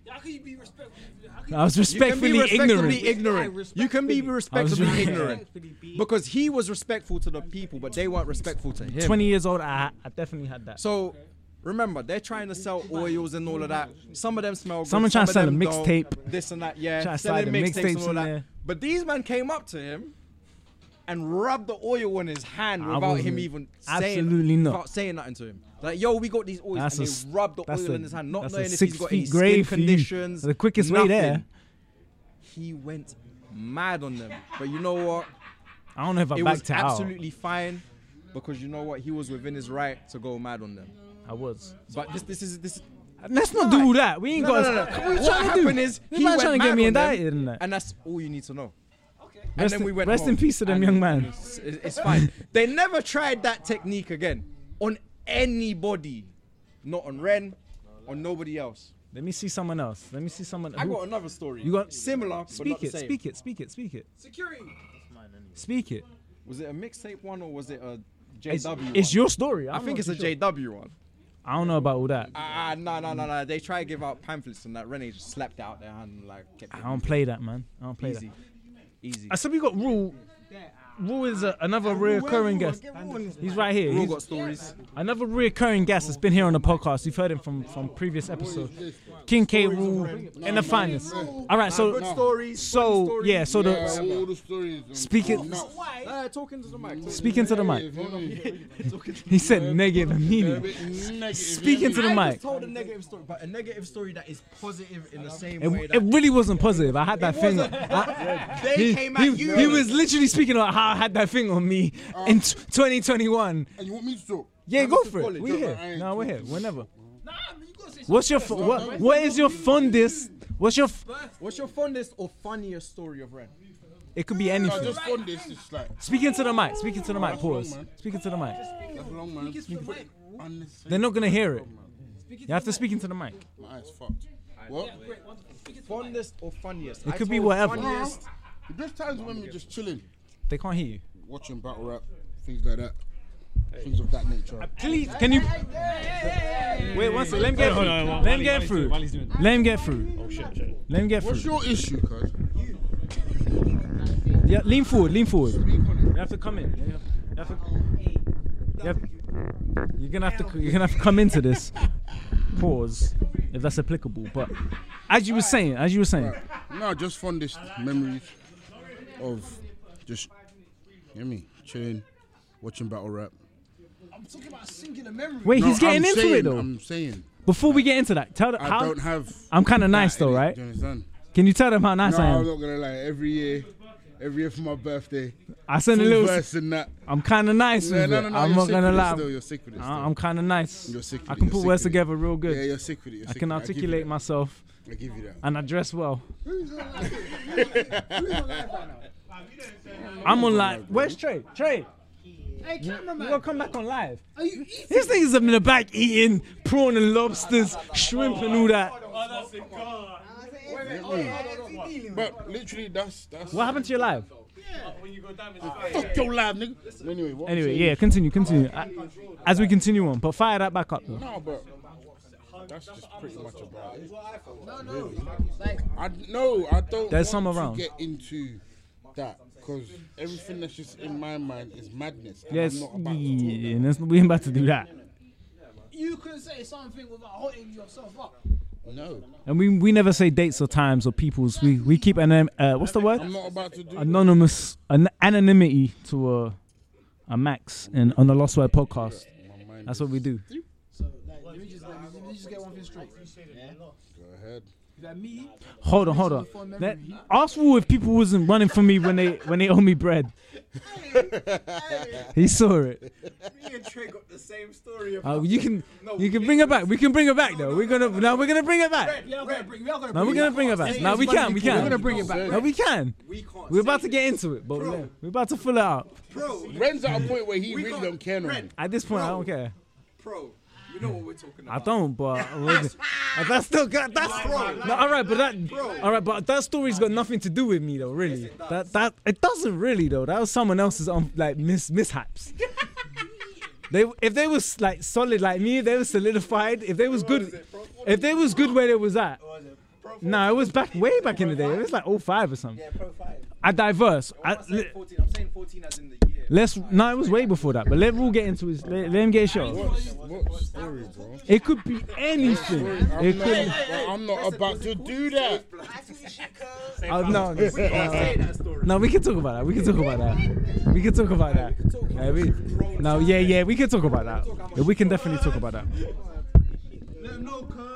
I was You can respectfully be respectably ignorant. ignorant. You can be respectfully ignorant because he was respectful to the people, but they weren't respectful to him. 20 years old, I, I definitely had that. So remember, they're trying to sell oils and all of that. Some of them smell good. Someone trying some to sell a them don't. mixtape. This and that, yeah. Trying to selling slide the mixtapes and all that. there. But these men came up to him and rubbed the oil on his hand I without him wasn't- even saying absolutely not. without saying nothing to him. Like, yo, we got these oils, That's and a s- they rubbed the that's oil a- in his hand, not knowing if six he's got any feet skin grave conditions. The quickest way there. He went mad on them. But you know what? I don't know if I it was backed it out. absolutely fine because you know what? He was within his right to go mad on them. I was. But this, this is this. Let's not do that. We ain't No, got. no, no, no. What, What trying to do? happened is he went trying to get mad me on them, indicted and and that's all you need to know. Okay. And Rest then in- we went rest in peace to them and young man. It's, it's fine. they never tried that technique again on anybody, not on Ren, on nobody else. Let me see someone else. Let me see someone. I who- got another story. You got- similar, but Speak not the it. same. Speak it. Speak it. Speak it. Security. Speak it. Was it a mixtape one or was it a JW? it's one? your story. I don't think know it's a sure. JW one. I don't know about all that. Ah, no, no, no, no. They try to give out pamphlets and that. Renee just slapped out their hand and like kept I don't play that, man. I don't play easy, easy. that. I said we got Rule. Rule is a, another reoccurring guest. He's right here. We He's got stories. another reoccurring guest that's been here on the podcast. You've heard him from from previous episodes. King K. Rule in the finest. All right, so so yeah, so the all the stories. and- Speaking- nuts. Talking to the mic. speaking to the mic. He said negative negative meaning. Speaking to the I mic. just told a negative story, but a negative story that is positive in the same It, way it really wasn't positive. I had that thing. they he, came at you. he was literally speaking about how I had that thing on me uh-huh. in t- 2021. And you want me to talk? Yeah, I'm go for it. College, We I here. ain't No, we're here. Whenever. Nah, man, you gotta say What's your f- what? What is your fondest? What's your? F- What's your fondest or funniest story of Ren? it could be No, anything. just on this, it's like, Speaking to the mic. Speaking to the mic. That's Pause. Speaking to the mic. that's long, man. Speak into the mic. Unnecessary. They're not gonna hear it. You have to speak into the mic. My eyes fucked. What? mic. Great, wonderful. Speak into the mic. Fondest or funniest? It could be whatever. Funniest. There's times when we're just chilling, They can't hear you. watching battle rap, things like that. Things of that nature. Please, can you? Wait one second. Let him get through. Let while him get through. doing- while he's doing that. Let him get through. Oh shit, shit. Let him get through. What's through. your issue, cuz? Yeah, lean forward. Lean forward. You have to come in. You have to. You have, you're gonna have to. You're gonna have to come into this. Pause, if that's applicable. But as you were saying, as you were saying, No, just fondest memories of just, you know me, chilling, watching battle rap. I'm talking about singular memory. wait, No, he's getting I'm into saying, it though. I'm saying, before we get into that, tell them I how don't have. I'm kind of nice though, right? Do you understand? Can you tell them how nice no, I am? I'm not gonna lie. Every year, every year for my birthday, I send a little. verse and that. I'm kind of nice Yeah, with no, it. no, no, I'm you're not gonna lie. Still, you're sick with it. I- Still. I'm kind of nice. You're sick with I can you're put words together real good. Yeah, you're sick with it. You're I can with. I articulate myself I give you that. and I dress well. I'm on live. Where's Trey? Trey, Hey, you cameraman. gotta come back on live. Are you eating? These niggas up in the back eating prawn and lobsters, shrimp and all that. But literally, that's that's. What happened to your live? Fuck your live, nigga. Anyway, what Anyway, yeah, continue, continue. Uh, As we continue on, but fire that back up though. No, but that's just pretty much about it. No, no. I no, I don't. There's want some to around. get into that because everything that's just in my mind is madness. and Yes, I'm not yeah, that's- we ain't about to do that. You can say something without holding yourself up. No, And we we never say dates or times or people's. We we keep an uh, what's the word? I'm not about to do. Anonymous an anonymity to a a max and on the Lost Word podcast. That's what we do. So, like, let me just, let me just get one thing straight. Yeah? Go ahead. That me, Hold on, hold on. Before Let, ask Wu if people wasn't running for me when they when they owe me bread. he saw it. Me and Trey got the same story. Uh, you can you can bring it back. We can bring it back though. We're gonna now we're gonna bring it back. we are gonna bring, we are gonna Now we're bring gonna it bring it back. Now we can we can. We're gonna can. bring it back. No, we can. We can't. We're about to get into it, but we're we're about to fill it out. Pro, Ren's at a point where he really don't care no more. Ren, At this point, I don't care. pro. You know what we're talking about. I don't, but that's still got that's no, all right, but that all right, but that story's got nothing to do with me though, really. That that it doesn't really though. That was someone else's um, like mis mishaps. They if they was like solid like me, if they was solidified. If they was good, if they was good where they was at. No, it was back way back in the day. It was like 05 or something. I diverse. I, I'm saying 14. I'm saying 14 as in the. Let's no, it was way before that. But let Rule get into his. Let, let him get his shot. What, what story, bro? It could be anything. I'm not, could. I'm not about to do that. Oh, no, We can't say that story. no, we can talk about that. We can talk about that. We can talk about that. Yeah, we, no, yeah, yeah, we can talk about that. Yeah, we can definitely talk about that. Let him know, cuz.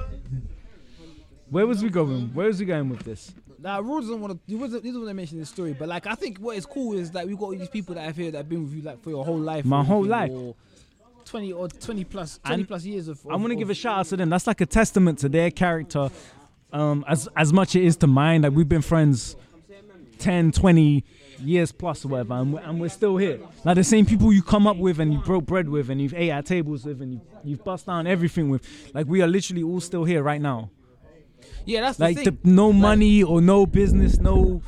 Where was we going? Where was we going with this? Nah, Raw doesn't want to. He wasn't. He doesn't want to mention this story. But like, I think what is cool is that we've got all these people that have here that have been with you like for your whole life. My whole life. or Twenty or twenty plus, twenty And plus years of. I want to give a shout out to them. That's like a testament to their character, um, as as much as it is to mine. Like we've been friends 10, 20 years plus or whatever, and we're, and we're still here. Like the same people you come up with and you broke bread with and you've ate at tables with and you, you've bust down everything with. Like we are literally all still here right now. Yeah, that's the Like thing. the, no money or no business, no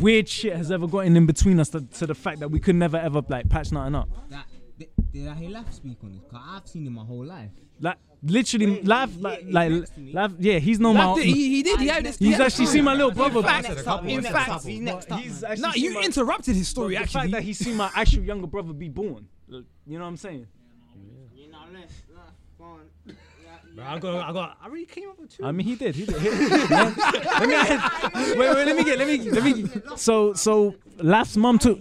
weird shit has ever gotten in between us to, to the fact that we could never ever like patch nothing up. That, did, did I hear Laugh speak on this? Cause I've seen him my whole life. Like literally, live like he like next to me. Yeah, he's no Like, my. he, he did. He had this. He's actually story. seen my little brother. In fact, said a couple, in I said a fact, he's next up. He's actually No, seen you my- interrupted his story. the Actually, fact that he's seen my actual younger brother be born. You know what I'm saying? You know, let's, let's go on. Bro, I got, I got, I really came up with two. I mean, he did. He did. let me wait, wait. Let me get. Let me. Let me. So, so last mom took.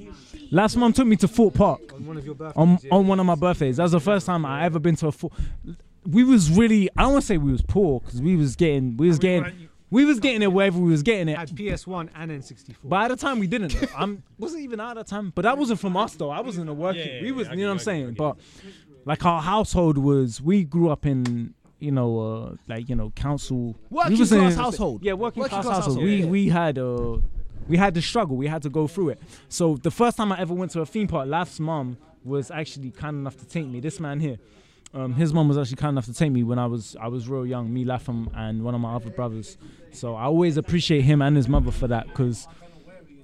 Last mom took me to Thorpe Park on one of your birthdays. on yeah. on one of my birthdays. That was the first time I ever been to a Fort. We was really. I don't want to say we was poor because we was getting. We was getting. We was getting it wherever we was getting it. had PS1 and N64. By the time we didn't, though. I'm wasn't even out of time. But that wasn't from us though. I wasn't a working. Yeah, yeah, we was, you know what I'm saying. get it, I But like our household was, we grew up in, you know, uh, like you know, council. Working we was class in- household. Yeah, working, Working class, class household. household, We we had uh, we had the struggle. We had to go through it. So the first time I ever went to a theme park, Laugh's mom was actually kind enough to take me. This man here. Um, his mom was actually kind enough to take me when I was I was real young, me Latham and one of my other brothers. So I always appreciate him and his mother for that because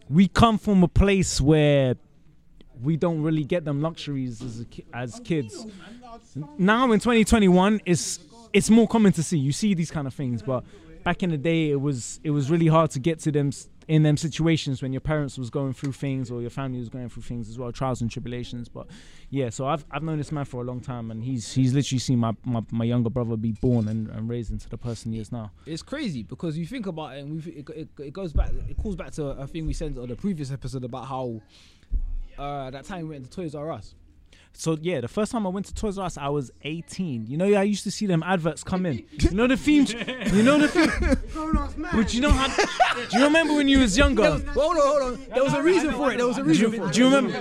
we come from a place where we don't really get them luxuries as a, ki- as kids. Now in 2021, it's it's more common to see. You see these kind of things, but back in the day, it was it was really hard to get to them in them situations when your parents was going through things or your family was going through things as well, trials and tribulations. But yeah, so I've I've known this man for a long time, and he's he's literally seen my my, my younger brother be born and, and raised into the person he is now. it's crazy because you think about it, and it, it, it goes back. It calls back to a thing we said on the previous episode about how uh, that time we went to Toys R Us. So yeah, the first time I went to Toys R Us, I was 18. You know, I used to see them adverts come in. You know the theme. You know the theme. But you know how? Do you remember when you was younger? Hold on, hold on. There was a reason for it. There was a reason for it. do you remember?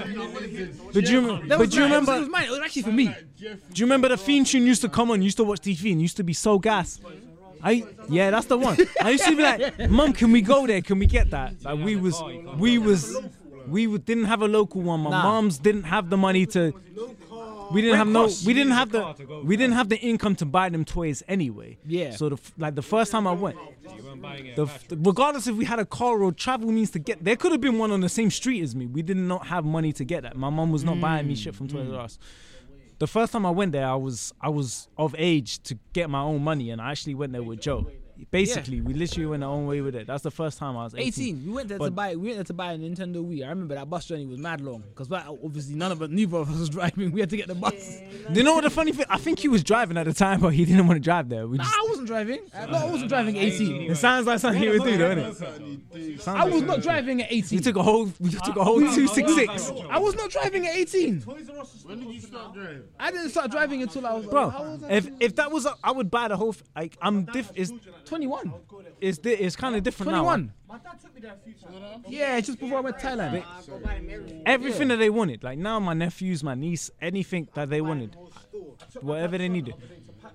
But do you, That but do you mine. It was- remember? It was mine. It was actually for me. Do you remember the theme tune used to come on? You used to watch TV and used to be so gas. I yeah, that's the one. I used to be like, Mum, can we go there? Can we get that? Like we was, we was, we didn't have a local one. My Nah. mom's didn't have the money to. We didn't have no. We didn't have the. We didn't have the income to buy them toys anyway. Yeah. So the like the first time I went, the, regardless if we had a car or travel means to get, there could have been one on the same street as me. We did not have money to get that. My mom was not buying me shit from Toys R Us. The first time I went there, I was I was of age to get my own money, and I actually went there with Joe. Basically, we literally went our own way with it. That's the first time I was 18. 18. We went there to buy. We went there to buy a Nintendo Wii. I remember that bus journey was mad long because obviously none of us, neither of us was driving. We had to get the bus. You know what the funny thing? I think he was driving at the time, but he didn't want to drive there. We Nah, just, I wasn't driving. Uh, No, I wasn't driving at 18. it sounds like something he would do, though, innit? I was not driving at 18. We took a whole, we took a whole two six six. I was not driving at 18. When did you start driving? I didn't start driving until I was Bro, how old was I? if if that was, a, I would buy the whole. f- Like I'm diff. Is 21. is di- it's kind of different 21. My dad took me there a few times. Yeah, just before I went to Thailand. now. Everything that they wanted. Like now, my nephews, my niece, anything that they wanted, whatever they needed.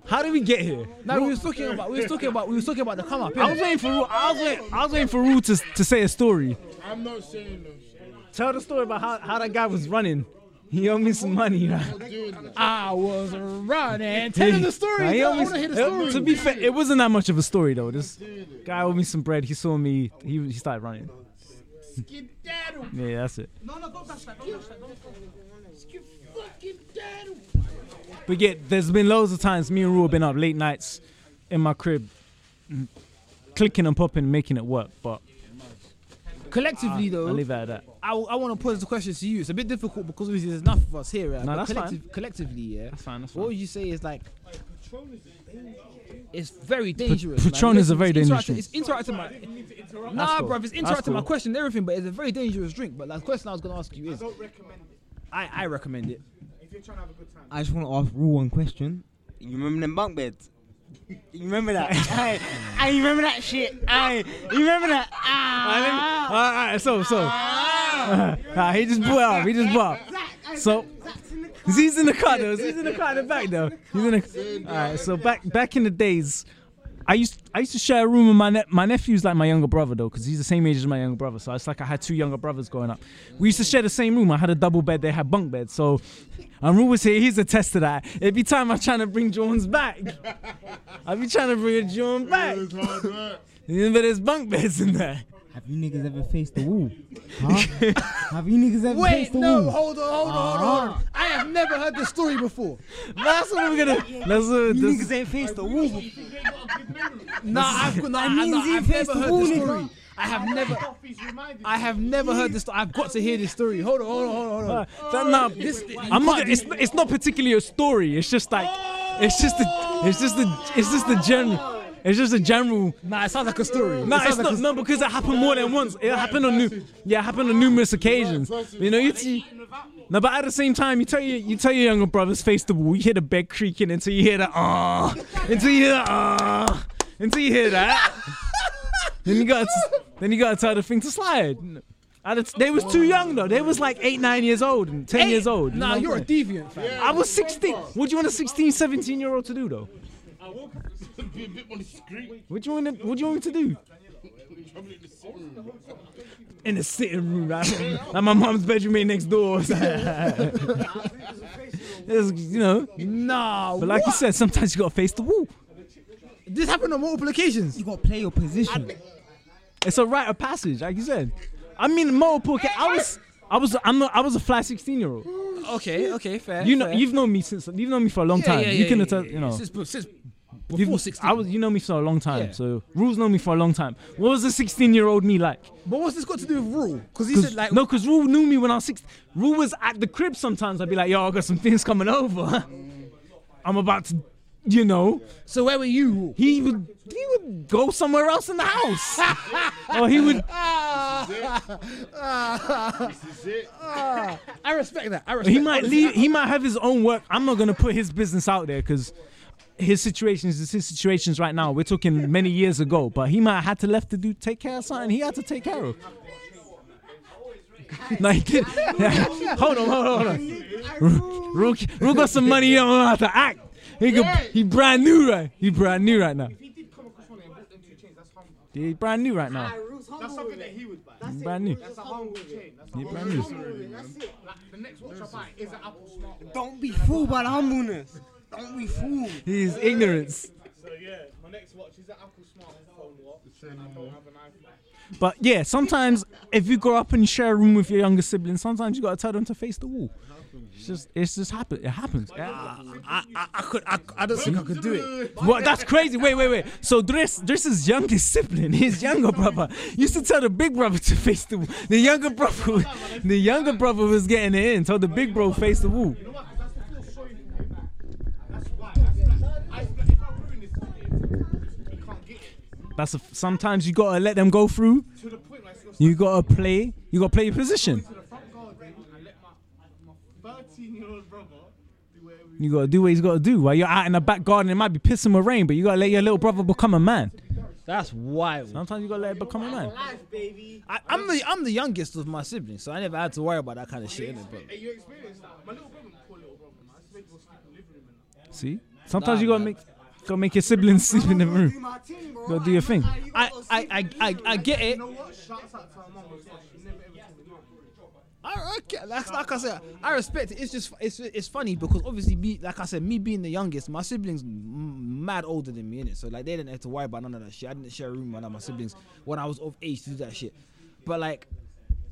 How did we get here? No, we was talking about we was talking about we was talking about the come up. I was waiting for Ru- I was waiting, I was waiting for Rue to to say a story. I'm not saying no shit. Tell the story about how, how that guy was running. He owed me some money. Right? I'm doing that. I was running. Tell him the story. Nah, he Tell- I want to hear the uh, story. To be fair, it wasn't that much of a story though. This guy owed me some bread. He saw me. He he started running. Yeah, that's it. No, no, don't touch that. Don't touch that. Don't touch that. Fucking daddle. But yeah, there's been loads of times me and Rue have been up late nights in my crib, clicking and popping, making it work. But Collectively, though. I'll though, leave it at that. I, I want to pose the question to you. It's a bit difficult because obviously there's enough of us here. Right? No, But that's collective, Collectively, yeah. That's fine. That's What fine. would you say is like? It's very dangerous. Patron man. is a very It's dangerous interacting- It's interacting my. Nah, That's cool. bruv, it's That's interacting my question and everything, but it's a very dangerous drink. But like, the question I was gonna ask you is, Don't recommend it I I recommend it. if you're trying to have a good time. I just want to ask Rule one question. You remember them bunk beds? You remember that? Aye, I remember that shit. I you remember that? Ah. All right, so so. Ah, he just blew up. He just blew up. So he's in the car though. He's in the car in the back though. He's in the. All right. So back back in the days, I used I used to share a room with my ne- my nephew's like my younger brother though, because he's the same age as my younger brother. So it's like I had two younger brothers growing up. We used to share the same room. I had a double bed. They had bunk beds. So. And Rue was here, he's a test to that. Every time I'm trying to bring Jones back, I be trying to bring back. Hard work. Yeah, But there's bunk beds in there. Have you niggas ever faced the wall? Huh? Have you niggas ever Wait, faced the no, wall? hold on, hold on, hold on, hold on. I have never heard this story before. That's what we're gonna. That's what. You That's, niggas ain't faced the wall. Nah, I've, nah, nah, I've never the heard wall, this nigga. story. I have never, I have never heard this. Story. I've got to hear this story. Hold on, hold on, hold on, hold on. that, nah, This, I'm not. It's it's not particularly a story. It's just like, it's just the, it's just the, it's just the general. It's just a general. Nah, it sounds like a story. No, It it's like not. No, because it happened more than once. It happened on new. Yeah, it happened on numerous occasions. You know, you see. No, but at the same time, you tell your you tell your younger brothers face the wall. You hear the bed creaking until you hear the ah, until you hear the ah, until you hear that. then you got then you got to tell the thing to slide. And it's, they was too young though. They was like eight, nine years old and ten years old. You Nah, know you're a what I'm saying? deviant, fam. I was 16. What do you want a 16, 17 year old to do though? Be a bit on the street. What do you want? To, what do you want me to do? In the sitting room. In the sitting room, right? like my mom's bedroom ain't next door. It's, you know, Nah, but like you said, sometimes you gotta face the wall. this happened on multiple occasions. You gotta play your position. It's a rite of passage, like you said. I mean, multiple. ca- I was, I was, I'm, a, I was a fly 16 year old. Okay, okay, fair. You know, fair. you've known me since, you've known me for a long Yeah, time. yeah, you yeah, can yeah, attest, yeah, you know. Since, since you've- before 16. I was, you know me for a long time. Yeah. So rules know me for a long time. What was the 16 year old me like? But what's this got to do with rule? Because he 'Cause- said like, no, because Rule knew me when I was 16. Rule was at the crib sometimes. I'd be like, yo, I got some things coming over. I'm about to you know, So where were you? he would he would go somewhere else in the house, or he would. Ah, I respect that. I respect. He might leave. He might have his own work. I'm not gonna put his business out there because his situations is his situations right now. We're talking many years ago, but he might have had to left to do take care of something he had to take care of. no, he did. hold on, hold on, hold on. Ru, Ru got some money. He don't know how to act. He, go, he brand new right. He brand new right now. He brand new right now. That's something that he would buy. He brand new. That's a humble chain. That's He brand new. like the next watch I buy is an Apple Smart. Don't be fooled by the humbleness. Don't be fooled. His ignorance. So yeah, my next watch is an Apple smartphone watch. And I don't have an iPhone. But yeah, sometimes if you grow up and you share a room with your younger siblings, sometimes you gotta tell them to face the wall. It's just, it's just happen. It happens. I, I, I could. I, I don't think I could do it. What? That's crazy. Wait, wait, wait. So Driss, Driss's youngest sibling, his younger brother, used to tell the big brother to face the wall. The younger brother, the younger brother was getting it in. Told the big bro face the wall. That's a, sometimes you gotta let them go through. To the point where it's going You gotta play. You gotta play your position. to the front garden and let my my 13 year old brother do whatever You gotta do what he's gotta do. While you're out in the back garden, it might be pissing with rain, but you gotta let your little brother become a man. That's wild. Sometimes you gotta let it become a man. I, I'm the I'm the youngest of my siblings, so I never had to worry about that kind of shit. Innit, but Hey, you experienced that. My little brother, poor little brother, man. I used to make him sleep in the living room and that. See? Sometimes you gotta make gotta make your siblings sleep in the room. Gotta do your thing. I I I I, I get it. You know what? Shouts out to my mum as well. She never ever told me no. I, okay, that's like I said, I respect it. It's just it's it's funny because obviously me, like I said, me being the youngest, my siblings mad older than me, innit? So like they didn't have to worry about none of that shit. I didn't share a room with none of my siblings when I was of age to do that shit. But like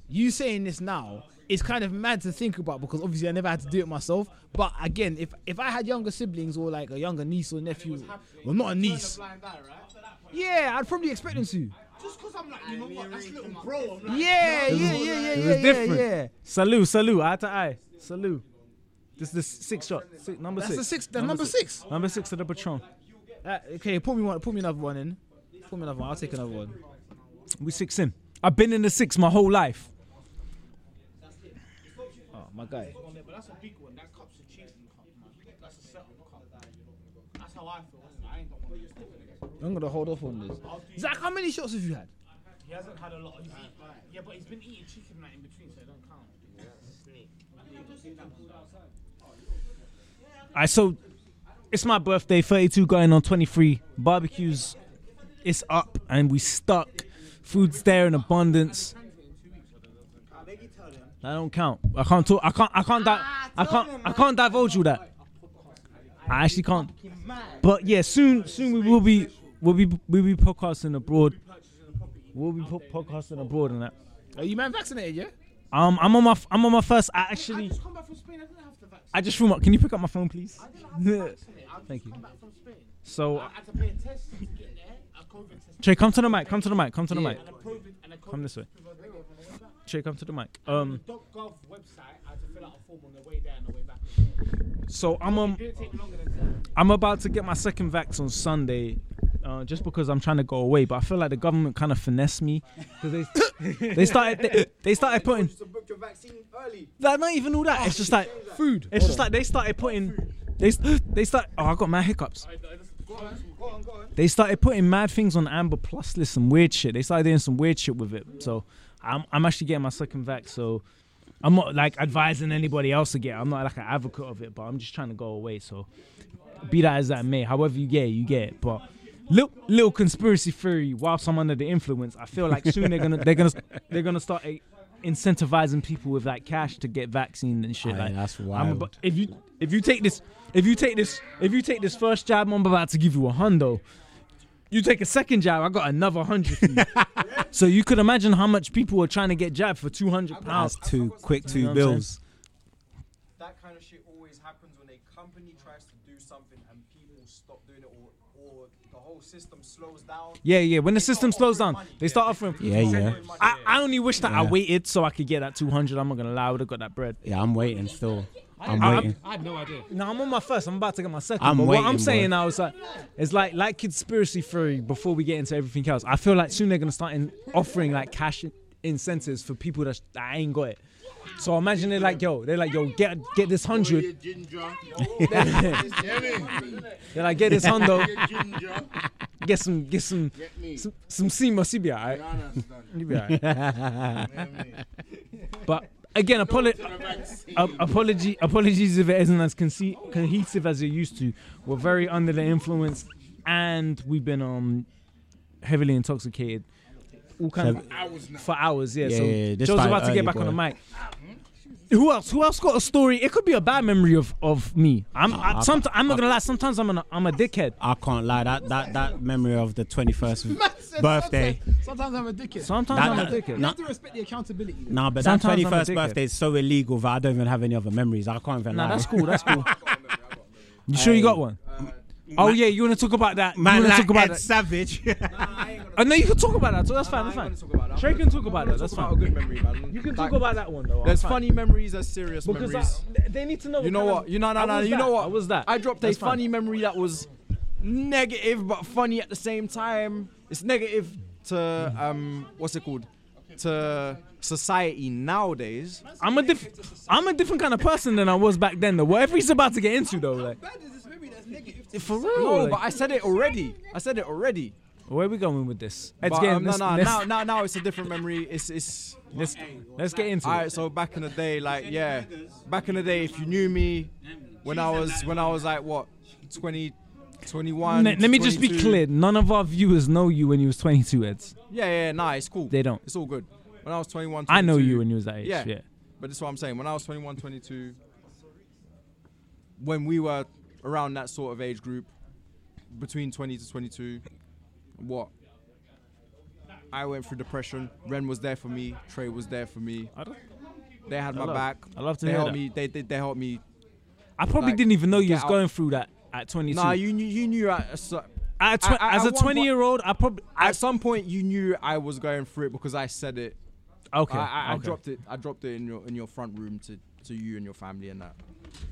you saying this now is kind of mad to think about because obviously I never had to do it myself. But again, if if I had younger siblings or like a younger niece or nephew, well not a niece, Blind eye, right? yeah, I'd probably expect them to. Just because I'm like, you know what? That's little bro. Like, Yeah, yeah, yeah, yeah, It yeah, was yeah, different. yeah. Salute, salute, eye to eye. Salute. This is the six shot. Six, number That's six. the six. That's number six. Number six of the Patron. Uh, okay, put me one. Put me another one in. Put me another one. I'll take another one. We six in. I've been in the six my whole life. My guy. on but that's a big one. That cup's a cheating cup, man. That's a setup cup. That's how I feel. I ain't gonna use I'm gonna hold off on this. Zach, how many shots have you had? He hasn't had a lot of heat. Yeah, but he's been eating chicken like in between, so it don't count. I so it's my birthday, 32 going on 23. Barbecues it's up and we stuck. Food's there in abundance. That don't count. I can't talk. I can't. I can't. Di- I can't. I can't divulge you that. I actually can't. But yeah, soon. Soon we will be. We'll be. We'll be podcasting abroad. We'll be po- podcasting abroad and that. Are you man vaccinated? Yeah. Um, I'm on my. f- I'm on my first. I actually. Just come back from Spain. I didn't have to vaccinate. I just threw my. Can you pick up my phone, please? I just Thank you. come back from So, I had to pay a test to get there. A COVID test. Trey, come to the mic. Come to the mic. Come to the mic. And a COVID. And a COVID. Come this way. Trey, come to the mic. Um, .gov website. I had to fill out a form on the way there and the way back. so I'm um, It didn't take me longer than 10. I'm about to get my second vax on Sunday, uh, just because I'm trying to go away. But I feel like the government kind of finessed me because they they started they, they started putting To book your vaccine early. like not even all that. It's just like food. It's just like they started putting they they start. Oh, I got mad hiccups. They started putting mad things on Amber Plus list, some weird shit. They started doing some weird shit with it. So I'm I'm actually getting my second vax. So I'm not like advising anybody else to get. it. I'm not like an advocate of it, but I'm just trying to go away. So be that as that may, however you get it, you get it. But little little conspiracy theory. Whilst I'm under the influence, I feel like soon they're gonna they're gonna they're gonna start eh, incentivizing people with like cash to get vaccine and shit. Aye, like that's I'm wild. abo- if you if you take this if you take this if you take this first jab, I'm about to give you a hundo. You take a second jab, I got another hundred so you could imagine how much people are trying to get jabbed for two hundred That's pounds. two quick two know what I'm saying? bills. That kind of shit always happens when a company tries to do something and people stop doing it, or, or the whole system slows down. Yeah, yeah. When the system slows down, money, they yeah. start offering. Yeah, yeah. I, I only wish that I waited so I could get that 200. I'm not gonna lie, I would have got that bread. Yeah, I'm waiting still. I'm I- waiting. I had no idea. No, I'm on my first. I'm about to get my second. I'm but what I'm saying boy. now is like, it's like like conspiracy theory. Before we get into everything else, I feel like soon they're gonna start in offering like cash incentives for people that, that ain't got it. So imagine they're like, yo, they're like, yo, get get this hundred. They're like, get this hundo, Your ginger. get some get some Get some some SEMA, see, be alright. You be alright. But again, apolo- To the vaccine. a- apology apologies if it isn't as conce- cohesive as it used to. We're very under the influence, and we've been um heavily intoxicated. All kind of Hours now. for hours, yeah. Yeah, so yeah, yeah, Joe's about to get back on the mic. Who else? Who else got a story? It could be a bad memory of, of me. I'm I, I- somet- I'm not gonna lie. Sometimes I'm an, I'm a dickhead. I can't lie. That that that memory of the 21st birthday. Sometimes I'm a dickhead. Sometimes That- I'm a that- dickhead. You have to respect the accountability. Nah, but Sometimes that I'm a 21st dickhead. birthday is so illegal that I don't even have any other memories. I can't even Nah, lie. that's cool. That's cool. You sure you got one? Uh, oh yeah, you want to talk about that? Man, you want like to talk about Ed that? Savage. Oh, no, you can talk about that. So that's fine. Nah, That's I fine. Ain't talk about that. Trey I'm can talk about that. That's fine. a good memory, man. You can talk about that one though. There's funny memories, there's serious because memories. I, they need to know. you know what? You know, no, no. You know that. what? Was that. I dropped a funny memory that was negative but funny at the same time. It's negative to um, what's it called? To society nowadays. I'm a diff- I'm a different kind of person than I was back then. Though whatever he's about to get into though, like for real. No, but I said it already. I said it already. Where we going with this? Let's But, um, no, no, now, now, now it's a different memory. It's, it's. let's, let's get into it. right, so back in the day, like yeah, back in the day, if you knew me, when I was when I was like what, 20, 21. Ne- let me just be clear. None of our viewers know you when you was 22, Eds. Yeah, yeah, nah, it's cool. They don't. It's all good. When I was 21, I know you when you was that age. Yeah. Yeah. But this is what I'm saying. When I was 21, 22, when we were around that sort of age group, between 20 to 22, what? I went through depression. Ren was there for me. Trey was there for me. I don't- They had I my love- back. I love to They hear helped that. me. They, they they helped me. I probably Like, didn't even know you was out. going through that at 22. Nah, you knew you knew at a, cer- at tw- I- I- as a one 20 year old, I probably. at some point you knew I was going through it because I said it. Okay. I, I, I okay. dropped it. I dropped it in your in your front room to to you and your family and that.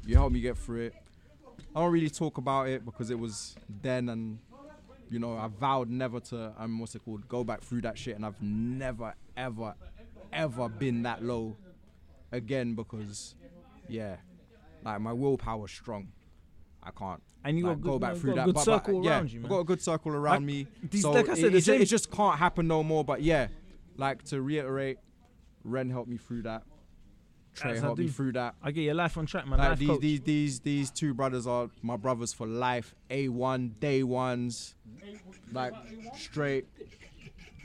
You helped me get through it. I don't really talk about it because it was then and you know I vowed never to um what's it called go back through that shit and I've never ever ever been that low again because yeah like my willpower's strong. I can't. And you like, good- go back you through got a that. good but, circle but, yeah, around you, I've got a good circle around me. these- so like I said, it the ju- same- it just can't happen no more. But yeah, like to reiterate, Ren helped me through that. Trey As helped me through that. I get your life on track, man. Like these, coach. these these these two brothers are my brothers for life. A one day ones, like straight.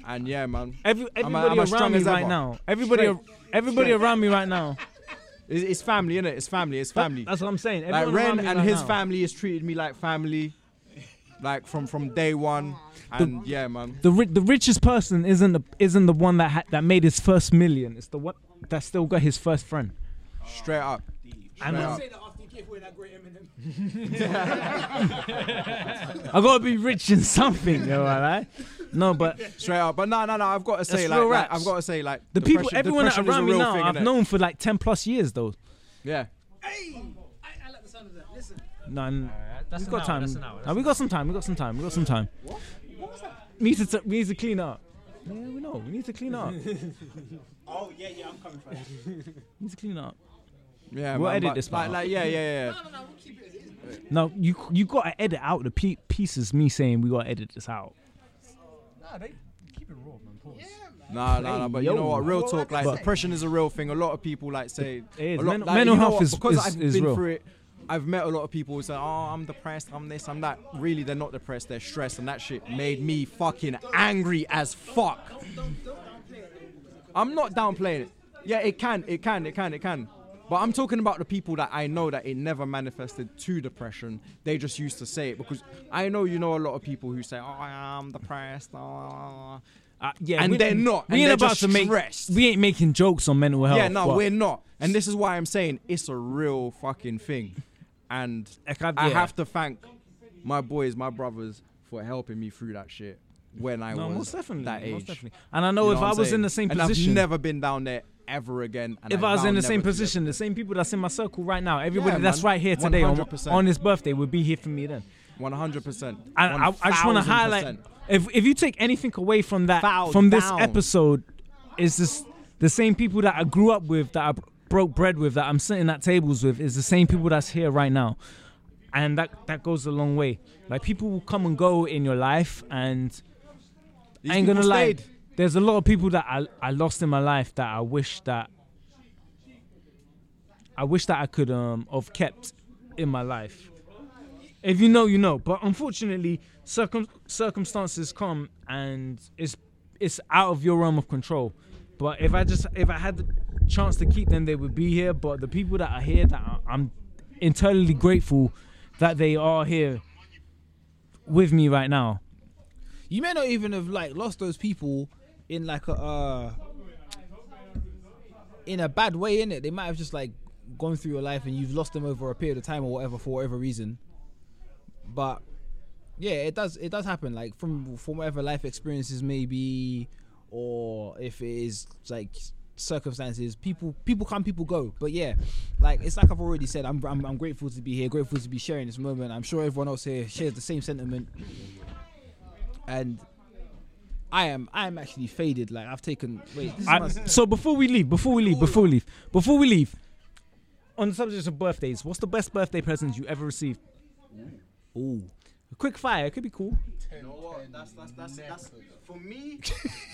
And yeah, man, Every, I'm a- everybody I'm around strong me as right ever. now. Everybody, Straight. everybody Straight. around me right now. it's, it's family, innit? It's family. It's family. That's what I'm saying. like Everyone around Ren and right his now. family has treated me like family, like from from day one. And yeah, man. The ri- the richest person isn't the isn't the one that ha- that made his first million. It's the one that still got his first friend. Straight up. And Straight um, up. Say that after you gave away that great Eminem. I gotta be rich in something, you know, right? No, but Straight up. But no, no, no. I've got to say, That's like, real like, raps. I've got to say, like, the people, depression- everyone depression is a around me real now, thing, I've innit? known for like ten plus years, though. Yeah. Hey, I, I like the sound of that. Listen. No, and that's we've an got hour, time. that's an hour, that's Nah, we got some time. We got some time. We got some time. what was We need to t- we need to clean up. Yeah, we know. We need to clean up. we Oh yeah, yeah, I'm coming for need to clean up. Yeah, We'll man, edit but this Like, part like, yeah, yeah, yeah. No, no, no. We'll keep it as it is. No, you you gotta edit out the pe- pieces. Me saying we gotta edit this out. Nah, they keep it raw, man. Pause. Nah, nah, nah. But you know what? Real talk, like, But- depression is a real thing. A lot of people, like, say. It is. lot, Men- like, mental you know health what? is- Because is- I've is been real. through it. I've met a lot of people who say, "Oh, I'm depressed. I'm this. I'm that." Really, they're not depressed. They're stressed, and that shit made me fucking angry as fuck. I'm not downplaying it. Yeah, it can, it can, it can, it can. But I'm talking about the people that I know that it never manifested to depression. They just used to say it because I know you know a lot of people who say, "Oh, I'm depressed." Oh. Uh, yeah, And we- they're not, We ain't about to make. stressed. We ain't making jokes on mental health. Yeah, no, but we're not. And this is why I'm saying it's a real fucking thing. and I'd- I have to thank my boys, my brothers, for helping me through that shit when I No, was most definitely, that age. most definitely. And I know You if I was saying? in the same and position- I've never been down there ever again. And if I was in the same position, the same people that's in my circle right now, everybody Yeah, that's man. right here today on, on his birthday would be here for me then. One hundred percent. And I, I just want to highlight if if you take anything away from that from this down. episode, is this the same people that I grew up with that I broke bread with that I'm sitting at tables with is the same people that's here right now, and that that goes a long way. Like people will come and go in your life, and These I ain't gonna people lie. There's a lot of people that I, I lost in my life that I wish that I wish that I could um have kept in my life. If you know, you know. But unfortunately, circum- circumstances come and it's it's out of your realm of control. But if I just if I had the chance to keep them, they would be here. But the people that are here, that I'm internally grateful that they are here with me right now. You may not even have like lost those people in like a uh in a bad way, in it. They might have just like gone through your life and you've lost them over a period of time or whatever for whatever reason. But yeah, it does it does happen. Like from from whatever life experiences may be, or if it is like circumstances, people people come, people go. But yeah, like it's like I've already said, I'm I'm, I'm grateful to be here, grateful to be sharing this moment. I'm sure everyone else here shares the same sentiment and I am I am actually faded. Like I've taken wait. This is I- my, so before we leave, before we leave, before we leave, before we leave, on the subject of birthdays, what's the best birthday present you ever received? Ooh. A quick fire, it could be cool. That's, that's, that's, that's, for me,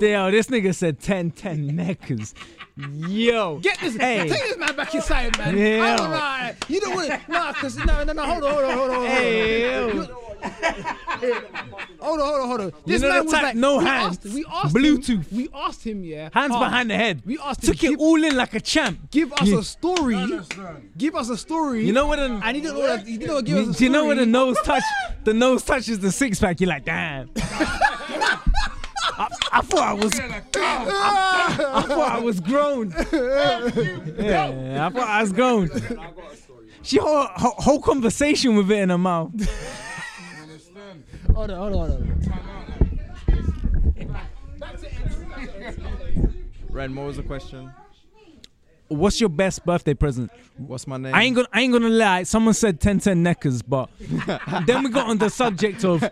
Yo, this nigga said 10 10 neckers. Yo. Get this, Hey. take this man back inside, man. Yeah. I don't know. You don't want to, nah, cause no, no, no. Hold on, hold on, hold on, hold on. Hey, yo. Hold on, hold on, hold on. This know man the was type, like, no we hands, Asked, we asked Bluetooth. Him, we asked him, yeah. Hands oh, behind the head. We asked him. Took it give, all in like a champ. give us You- a story. Give us a story. You know what? And The, he didn't know. What, he didn't know. Give us a do you know where the nose touch? The nose touches the six pack. You're like, damn. I, I thought I was. I thought I was grown. Yeah, I thought I was grown. She whole, whole whole conversation with it in her mouth. Understand? Hold on, hold on, hold on. Ren, what was the question? What's your best birthday present? What's my name? I ain't gonna I ain't gonna lie. Someone said 10 10 neckers, but then we got on the subject of yeah,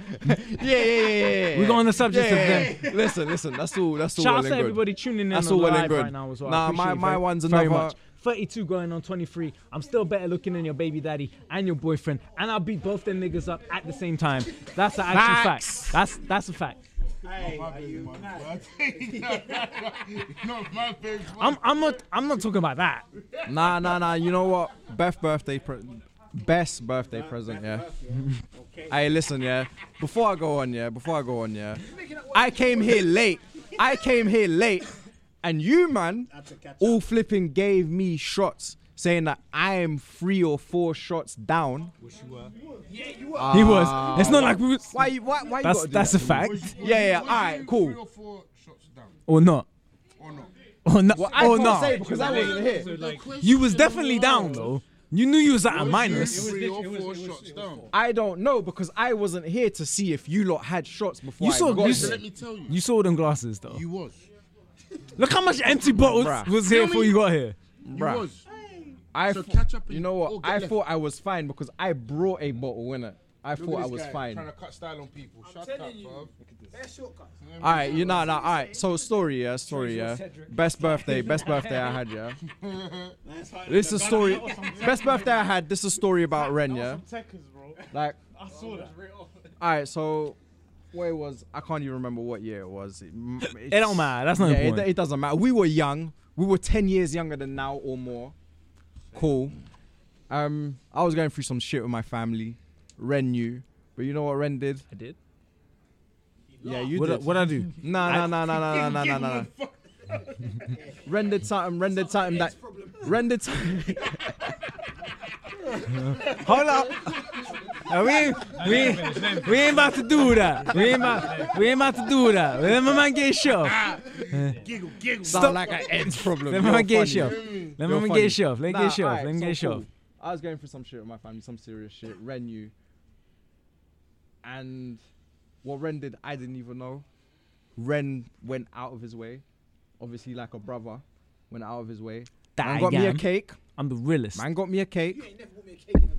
yeah, yeah, yeah, we got on the subject Yeah, of yeah, them. Listen, listen. That's all. That's all Shout well out to good. everybody tuning in That's on all the well and live good. right now as well. Nah, my- my very- one's another- much. 32 going on 23. I'm still better looking than your baby daddy and your boyfriend, and I'll beat both them niggas up at the same time. That's an actual Facts. fact. That's that's a fact. My baby, my baby. I'm I'm not I'm not talking about that. Nah, nah, nah. You know what? Best birthday, pre- best birthday present. Yeah. hey, listen, yeah. Before I go on, yeah. Before I go on, yeah. I came here late. I came here late, and you, man, all flipping gave me shots, saying that I am three or four shots down. he was. It's not ah. like we. Was, Why? you- Why? Why? You that's gotta do that's that? a fact, Yeah, yeah. Was All right, you cool. Three or four shots down, or not, or not? or not, Well, I or can't not. say because I wasn't here. You was definitely down though. You knew you was at a minus. Three or four shots down. I don't know because I wasn't here to see if you lot had shots before You I saw- got you there. saw- Let me tell you, You saw them glasses though. you was. Look how much empty bottles Bruh. was here before you got here. You Bruh. was. I So thought- catch up You know what? get I left. thought I was fine because I brought a bottle in it. I Look thought at I was guy fine. Trying to cut style on people. Shut up, bro. All right, you know, no, all right. So story, yeah, story, yeah. Best birthday, best birthday I had, yeah. This is a story. Best birthday I had. This is a story about Ren, yeah. Like, I saw that. All right, so where it was I can't even remember what year it was. It, It don't matter. That's not yeah, it, important. it doesn't matter. We were young. We were ten years younger than now or more. Cool. Um, I was going through some shit with my family. Ren knew, but you know what Ren did? I did. Yeah, you What I, did. what I do? Nah, nah, nah, nah, nah, nah, nah, nah, nah. Rendered something, rendered something that, rendered something. Hold up. Uh, we, ain't- we, ain't- we ain't about to do that. We ain't about, we ain't about to do that. Let my man get shot. Giggle, giggle. Sound like an ends problem. Let my man get funny. shot. Let my You're man get shot. Let me get shot. Let me get shot. I was going through some shit with my family, some serious shit. Ren knew. And what Ren did, I didn't even know. Ren went out of his way, obviously like a brother, went out of his way. Man got me a cake. I'm the realest. Man got me a cake. Cause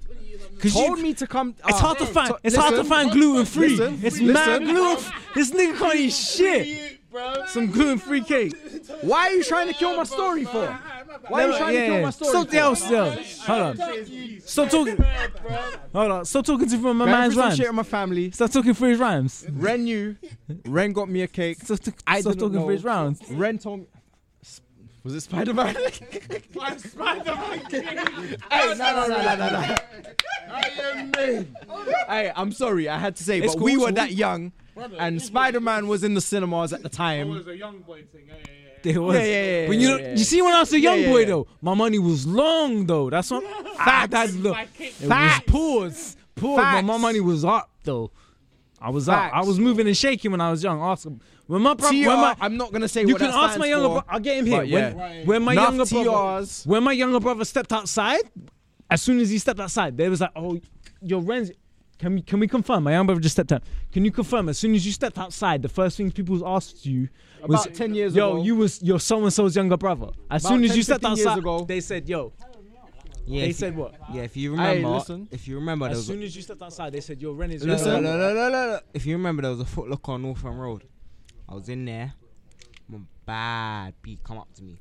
Told you- me to come. It's ah, hard to find. It's hard to find gluten free. listen, It's listen. mad gluten. This nigga can't eat shit. Some gluten free cake. Why are you trying to kill my story for? Why are you trying to kill my story? Stop for? else, yo. Hold on. Stop talking. Hold on. Stop talking to from my man's rhymes. shit with my family. Stop talking for his rhymes. Ren knew. Ren got me a cake. Stop, stop didn't talking for his rounds. Ren told me. Was it Spider Man? I'm Spider-Man. hey, no, no, no, no, no, no. I am me. Hey, I'm sorry, I had to say, It's but cool, we were cool. that young, and Spider Man was in the cinemas at the It time. was a young boy thing. Yeah, yeah, yeah. There was. Yeah, yeah, yeah, When you, yeah, yeah. you see, when I was a young Yeah, yeah, boy though, my money was long though. That's what. Facts. That, look, it Facts. was pause. Pause. But my money was up though. I was up. I was moving and shaking when I was young. Ask him. When my brother, TR, when my, I'm not gonna say you what can that ask my younger brother. I'll get him here. but yeah. When, when my Enough younger brother, TRs. when my younger brother stepped outside, as soon as he stepped outside, they was like, "Oh, your Renz, can we can we confirm?" My younger brother just stepped out. Can you confirm? As soon as you stepped outside, the first thing people asked you was, About 10 years "Yo, ago. Yo, you was your so and so's younger brother." As About soon as 10, you stepped 15 years outside, ago. they said, "Yo." Yeah, they if said what? Yeah, if you Hey, remember, listen. if you remember, there As was a, soon as you stepped outside, they said, "Yo, Ren is Listen. your No, no, no, no, no. If you remember, there was a Foot Locker on Northern Road. I was in there. My bad B come up to me.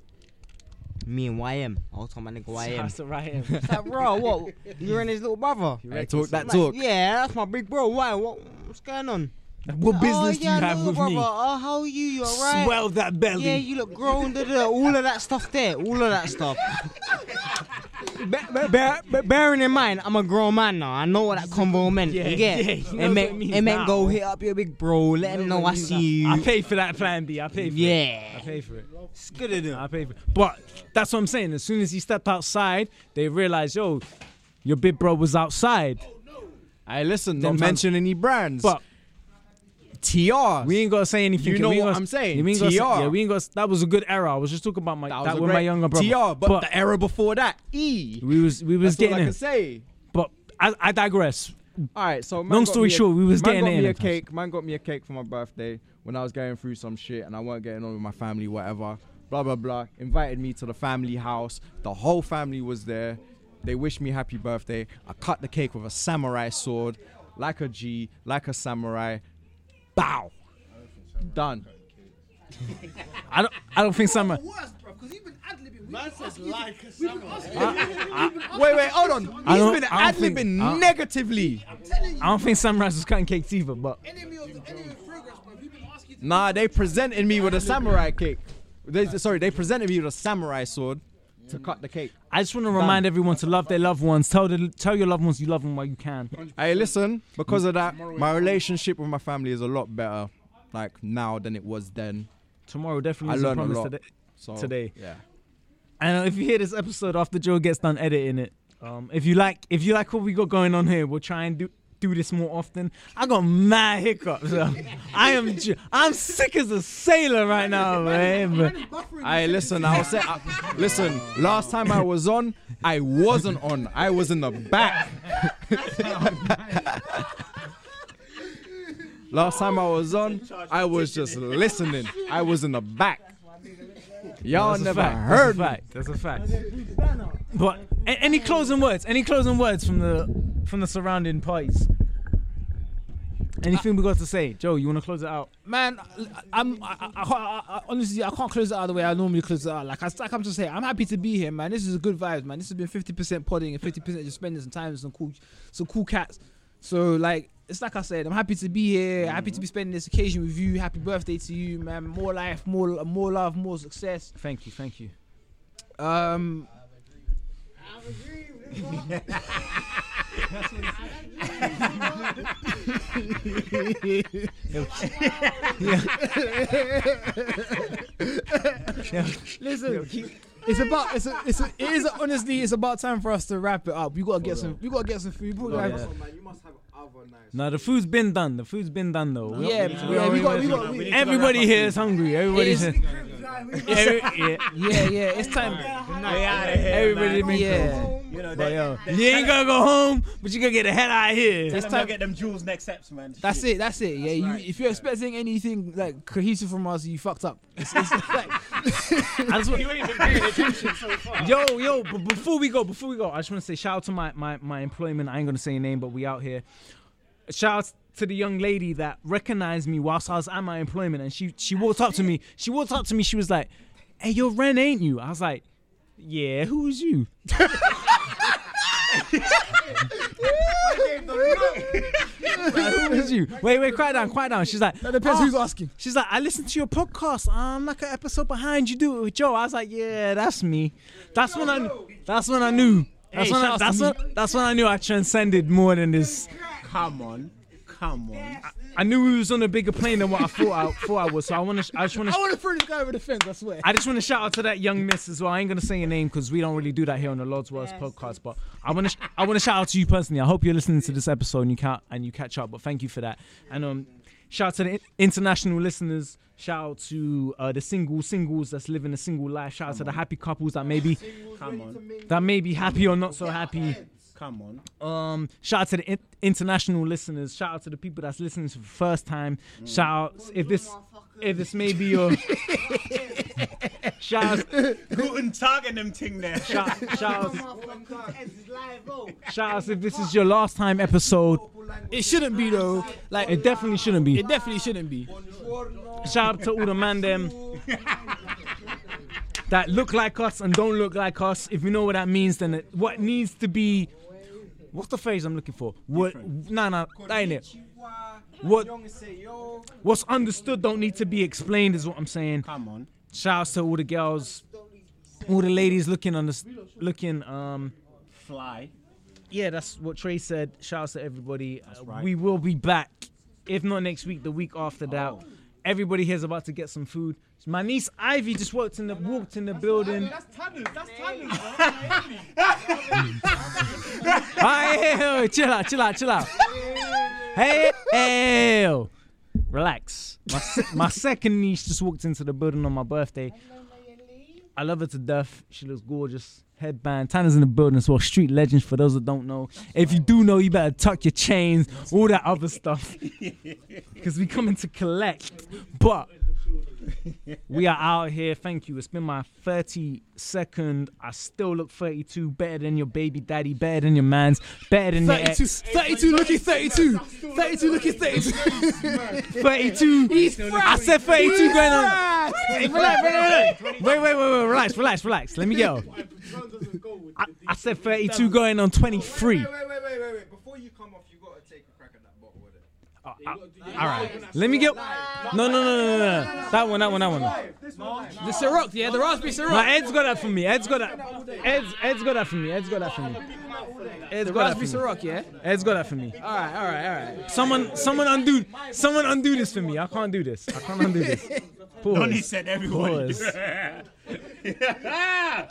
Me and YM. I was telling my nigga YM. That's the right hand. It's like, bro, what? You're in his little brother. Hey, talk that I'm talk. Like, yeah, that's my big bro. Why? What, what's going on? What oh, business do you have little with brother. me? Oh, how are you? You alright? Swell that belly. Yeah, you look grown. Da, da, all of that stuff there. All of that stuff. Ba- ba- bear- bearing in mind, I'm a grown man now. I know what that convo meant. Yeah, you get? yeah, he knows it what meant, it means it meant now. go hit up your big bro. Let him know I see you. I pay for that plan B. I pay for it. Yeah. I pay for it. It's good at I pay for it. But that's what I'm saying. As soon as he stepped outside, they realized, yo, your big bro was outside. Hey, listen, Them not mention any brands. But TR. we ain't gotta say anything. You know We what gotta- I'm saying, We ain't say- TR. yeah, we ain't gotta, that was a good era. I was just talking about my that that, with my younger brother. TR, but, the era before that, E. we was we was That's all I getting can in. say. But I, I digress. All right, so Long story a- short, we was man getting got me in a cake. Man got me a cake for my birthday when I was going through some shit and I weren't getting on with my family, whatever. Blah blah blah. Invited me to the family house. The whole family was there. They wished me happy birthday. I cut the cake with a samurai sword, like a G, like a samurai. Bow. Done. I don't I don't think some. Worse, bro, because you've been ad-libbing. Man says like a samurai. Wait, wait, hold on. I He's don't- been I don't think- ad-libbing I- negatively. I don't think Sunrise was cutting cakes either. But Enemy of the enemy of fragrance, bro. You've been asking. Nah, they presented me with a samurai cake. They, sorry, they presented me with a samurai sword to cut the cake. I just want to remind everyone to love their loved ones. Tell the, tell your loved ones you love them while you can. Hey, listen, because of that, my relationship with my family is a lot better, like now than it was then. Tomorrow definitely I is learned a promise lot. today. So Today. yeah. And if you hear this episode after Joe gets done editing it, um, if you like, if you like what we got going on here, we'll try and do do this more often. I got mad hiccups. I am, ju- I'm sick as a sailor right now, man. But Hey, listen, I'll say, I, listen. Last time I was on, I wasn't on. I was in the back. Last time I was on, I was just listening. I was in the back. Y'all That's never heard me. That's a fact. That's a fact. But a- any closing words? Any closing words from the from the surrounding parties? Anything we got to say, Joe? You want to close it out? Man, I'm I, I, I, can't- I, I, honestly I can't close it out the way I normally close it out. Like I like I'm just saying, I'm happy to be here, man. This is a good vibes, man. This has been 50% podding and 50% just spending some time with some cool some cool cats. So like it's like I said, I'm happy to be here. Happy to be spending this occasion with you. Happy birthday to you, man. More life, more more love, more success. Thank you, thank you. Um, I've agreed. listen, it's about it's a, it's a, it is honestly it's about time for us to wrap it up. We gotta get some we gotta get some food. We gotta have- No, the food's been done. The food's been done though. We- Yeah, yeah, we got we got we, Everybody here is hungry. Everybody's It's- yeah, yeah. yeah yeah. It's time. Everybody, Yeah. You know, But they, yo, they- you ain't gonna go home, but you gonna get the hell out of here. Tell them to get them jewels next steps, man. That's Shit. it. That's it. Yeah. You, if you're expecting anything like cohesive from us, you fucked up. It's, it's like, I just want- yo, yo, but before we go, before we go, I just want to say shout out to my, my, my employment. I ain't gonna say your name, but we out here. Shout out to the young lady that recognized me whilst I was at my employment, and she she walked up to me. She walked up to me. She was like, "Hey, you're Ren, ain't you?" I was like, "Yeah, who is you?" Like, who is you? Wait, wait, quiet down, quiet down. She's like, that depends "Oh." who's asking. She's like, I listened to your podcast. I'm like an episode behind. You do it with Joe. I was like, yeah, that's me. That's when I. knew. That's when I knew. That's Hey, when I, that's when that's when I knew I transcended more than this. Come on, come on. I knew we was on a bigger plane than what I thought I thought I was. So I want to. I just want to. I want to throw this guy over the fence. I swear. I just want to shout out to that young miss as well. I ain't gonna say your name because we don't really do that here on the Lord's Words podcast. But I want to. I want to shout out to you personally. I hope you're listening to this episode and you count and you catch up. But thank you for that. And um, shout out to the international listeners. Shout out to uh, the single singles that's living a single life. Shout out to the happy couples that maybe Come on, that may be happy or not so happy. Come on. Um, shout out to the in- international listeners. Shout out to the people that's listening for the first time. Shout out if this if this may be your shout out, Guten Tag and them ting there. shout, shout shout out if this is your last time episode. It shouldn't be though. Like It definitely shouldn't be. it definitely shouldn't be. Shout out to all the man them that look like us and don't look like us. If you know what that means, then it, what needs to be what's the phrase I'm looking for? What? No, no, that ain't it. What? What's understood don't need to be explained, is what I'm saying. Come on. Shouts to all the girls, all the ladies looking on this, looking. Um, Fly. yeah, that's what Trey said. Shouts to everybody. Uh, right. We will be back, if not next week, the week after that. Everybody here's about to get some food. My niece Ivy just walked in the walked in the building. That's Tanners. That's Tanners, bro. Hey, hey, hey, chill out, chill out, chill out. Hey, hey, relax. My se- my second niece just walked into the building on my birthday. I love her to death. She looks gorgeous. Headband. Tanner's in the building as well. Street legends for those that don't know. If you do know, you better tuck your chains, all that other stuff. Because we coming to collect. But we are out here. Thank you. It's been my 32nd. I still look 32. Better than your baby daddy. Better than your man's. Better than your 32, ex. 32 looking 32. 32 looking 32. 32. I said 32 going on. Hey, relax. Wait, wait, wait, wait. Relax, relax, relax. Let me go. I, I said 32 going on 23. Wait, wait, wait, wait, wait. Before you come off, you gotta take a crack at that bottle with it. Uh, all right. Let me get. No, no, no, no, no. That one, that one, that one. The Ciroc, yeah, the raspberry No, Ciroc. Ed's got that for me. Ed's got that. Ed's, Ed's got that for me. Ed's got that for me. Ed's got that for me. Yeah. Ed's got that for me. All right, all right, all right. Someone, someone undo, someone undo this for me. I can't do this. I can't undo this. Pause. said everyone.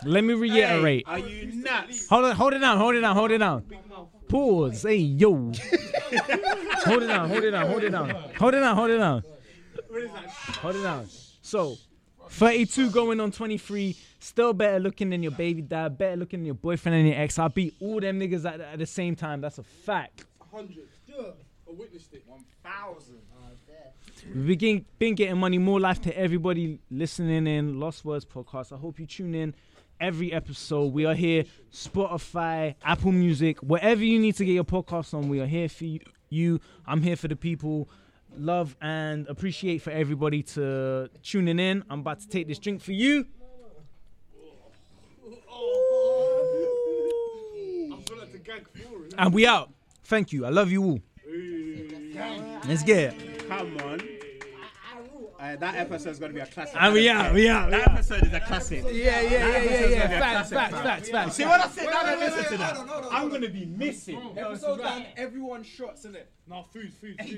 Let me reiterate. Are you nuts? Hold it, hold it down, hold it down, hold it down. Pause. Hey, yo. hold it down, hold it down, hold it down. Hold it down, hold it down. Hold it down. So, 32 going on 23. Still better looking than your baby dad, better looking than your boyfriend and your ex. I beat all them niggas at, at the same time. That's a fact. 100. Yeah. I witnessed it. 1,000. We've been, been getting money, more life to everybody listening in Lost Words podcast. I hope you tune in every episode. We are here, Spotify, Apple Music, wherever you need to get your podcast on. We are here for you. I'm here for the people. Love and appreciate for everybody to tuning in. I'm about to take this drink for you. I feel like the gag for it. And we out. Thank you. I love you all. Let's get it. Come on. Uh, that episode is going to be a classic. And we out. We out. We That out. episode is a classic. Yeah, yeah, yeah, yeah, episode's yeah. gonna be a Facts, facts, facts, facts. See, when I sit down and listen to that, I'm going to be missing. Episode done, everyone shots in it. Nah, food, food, food.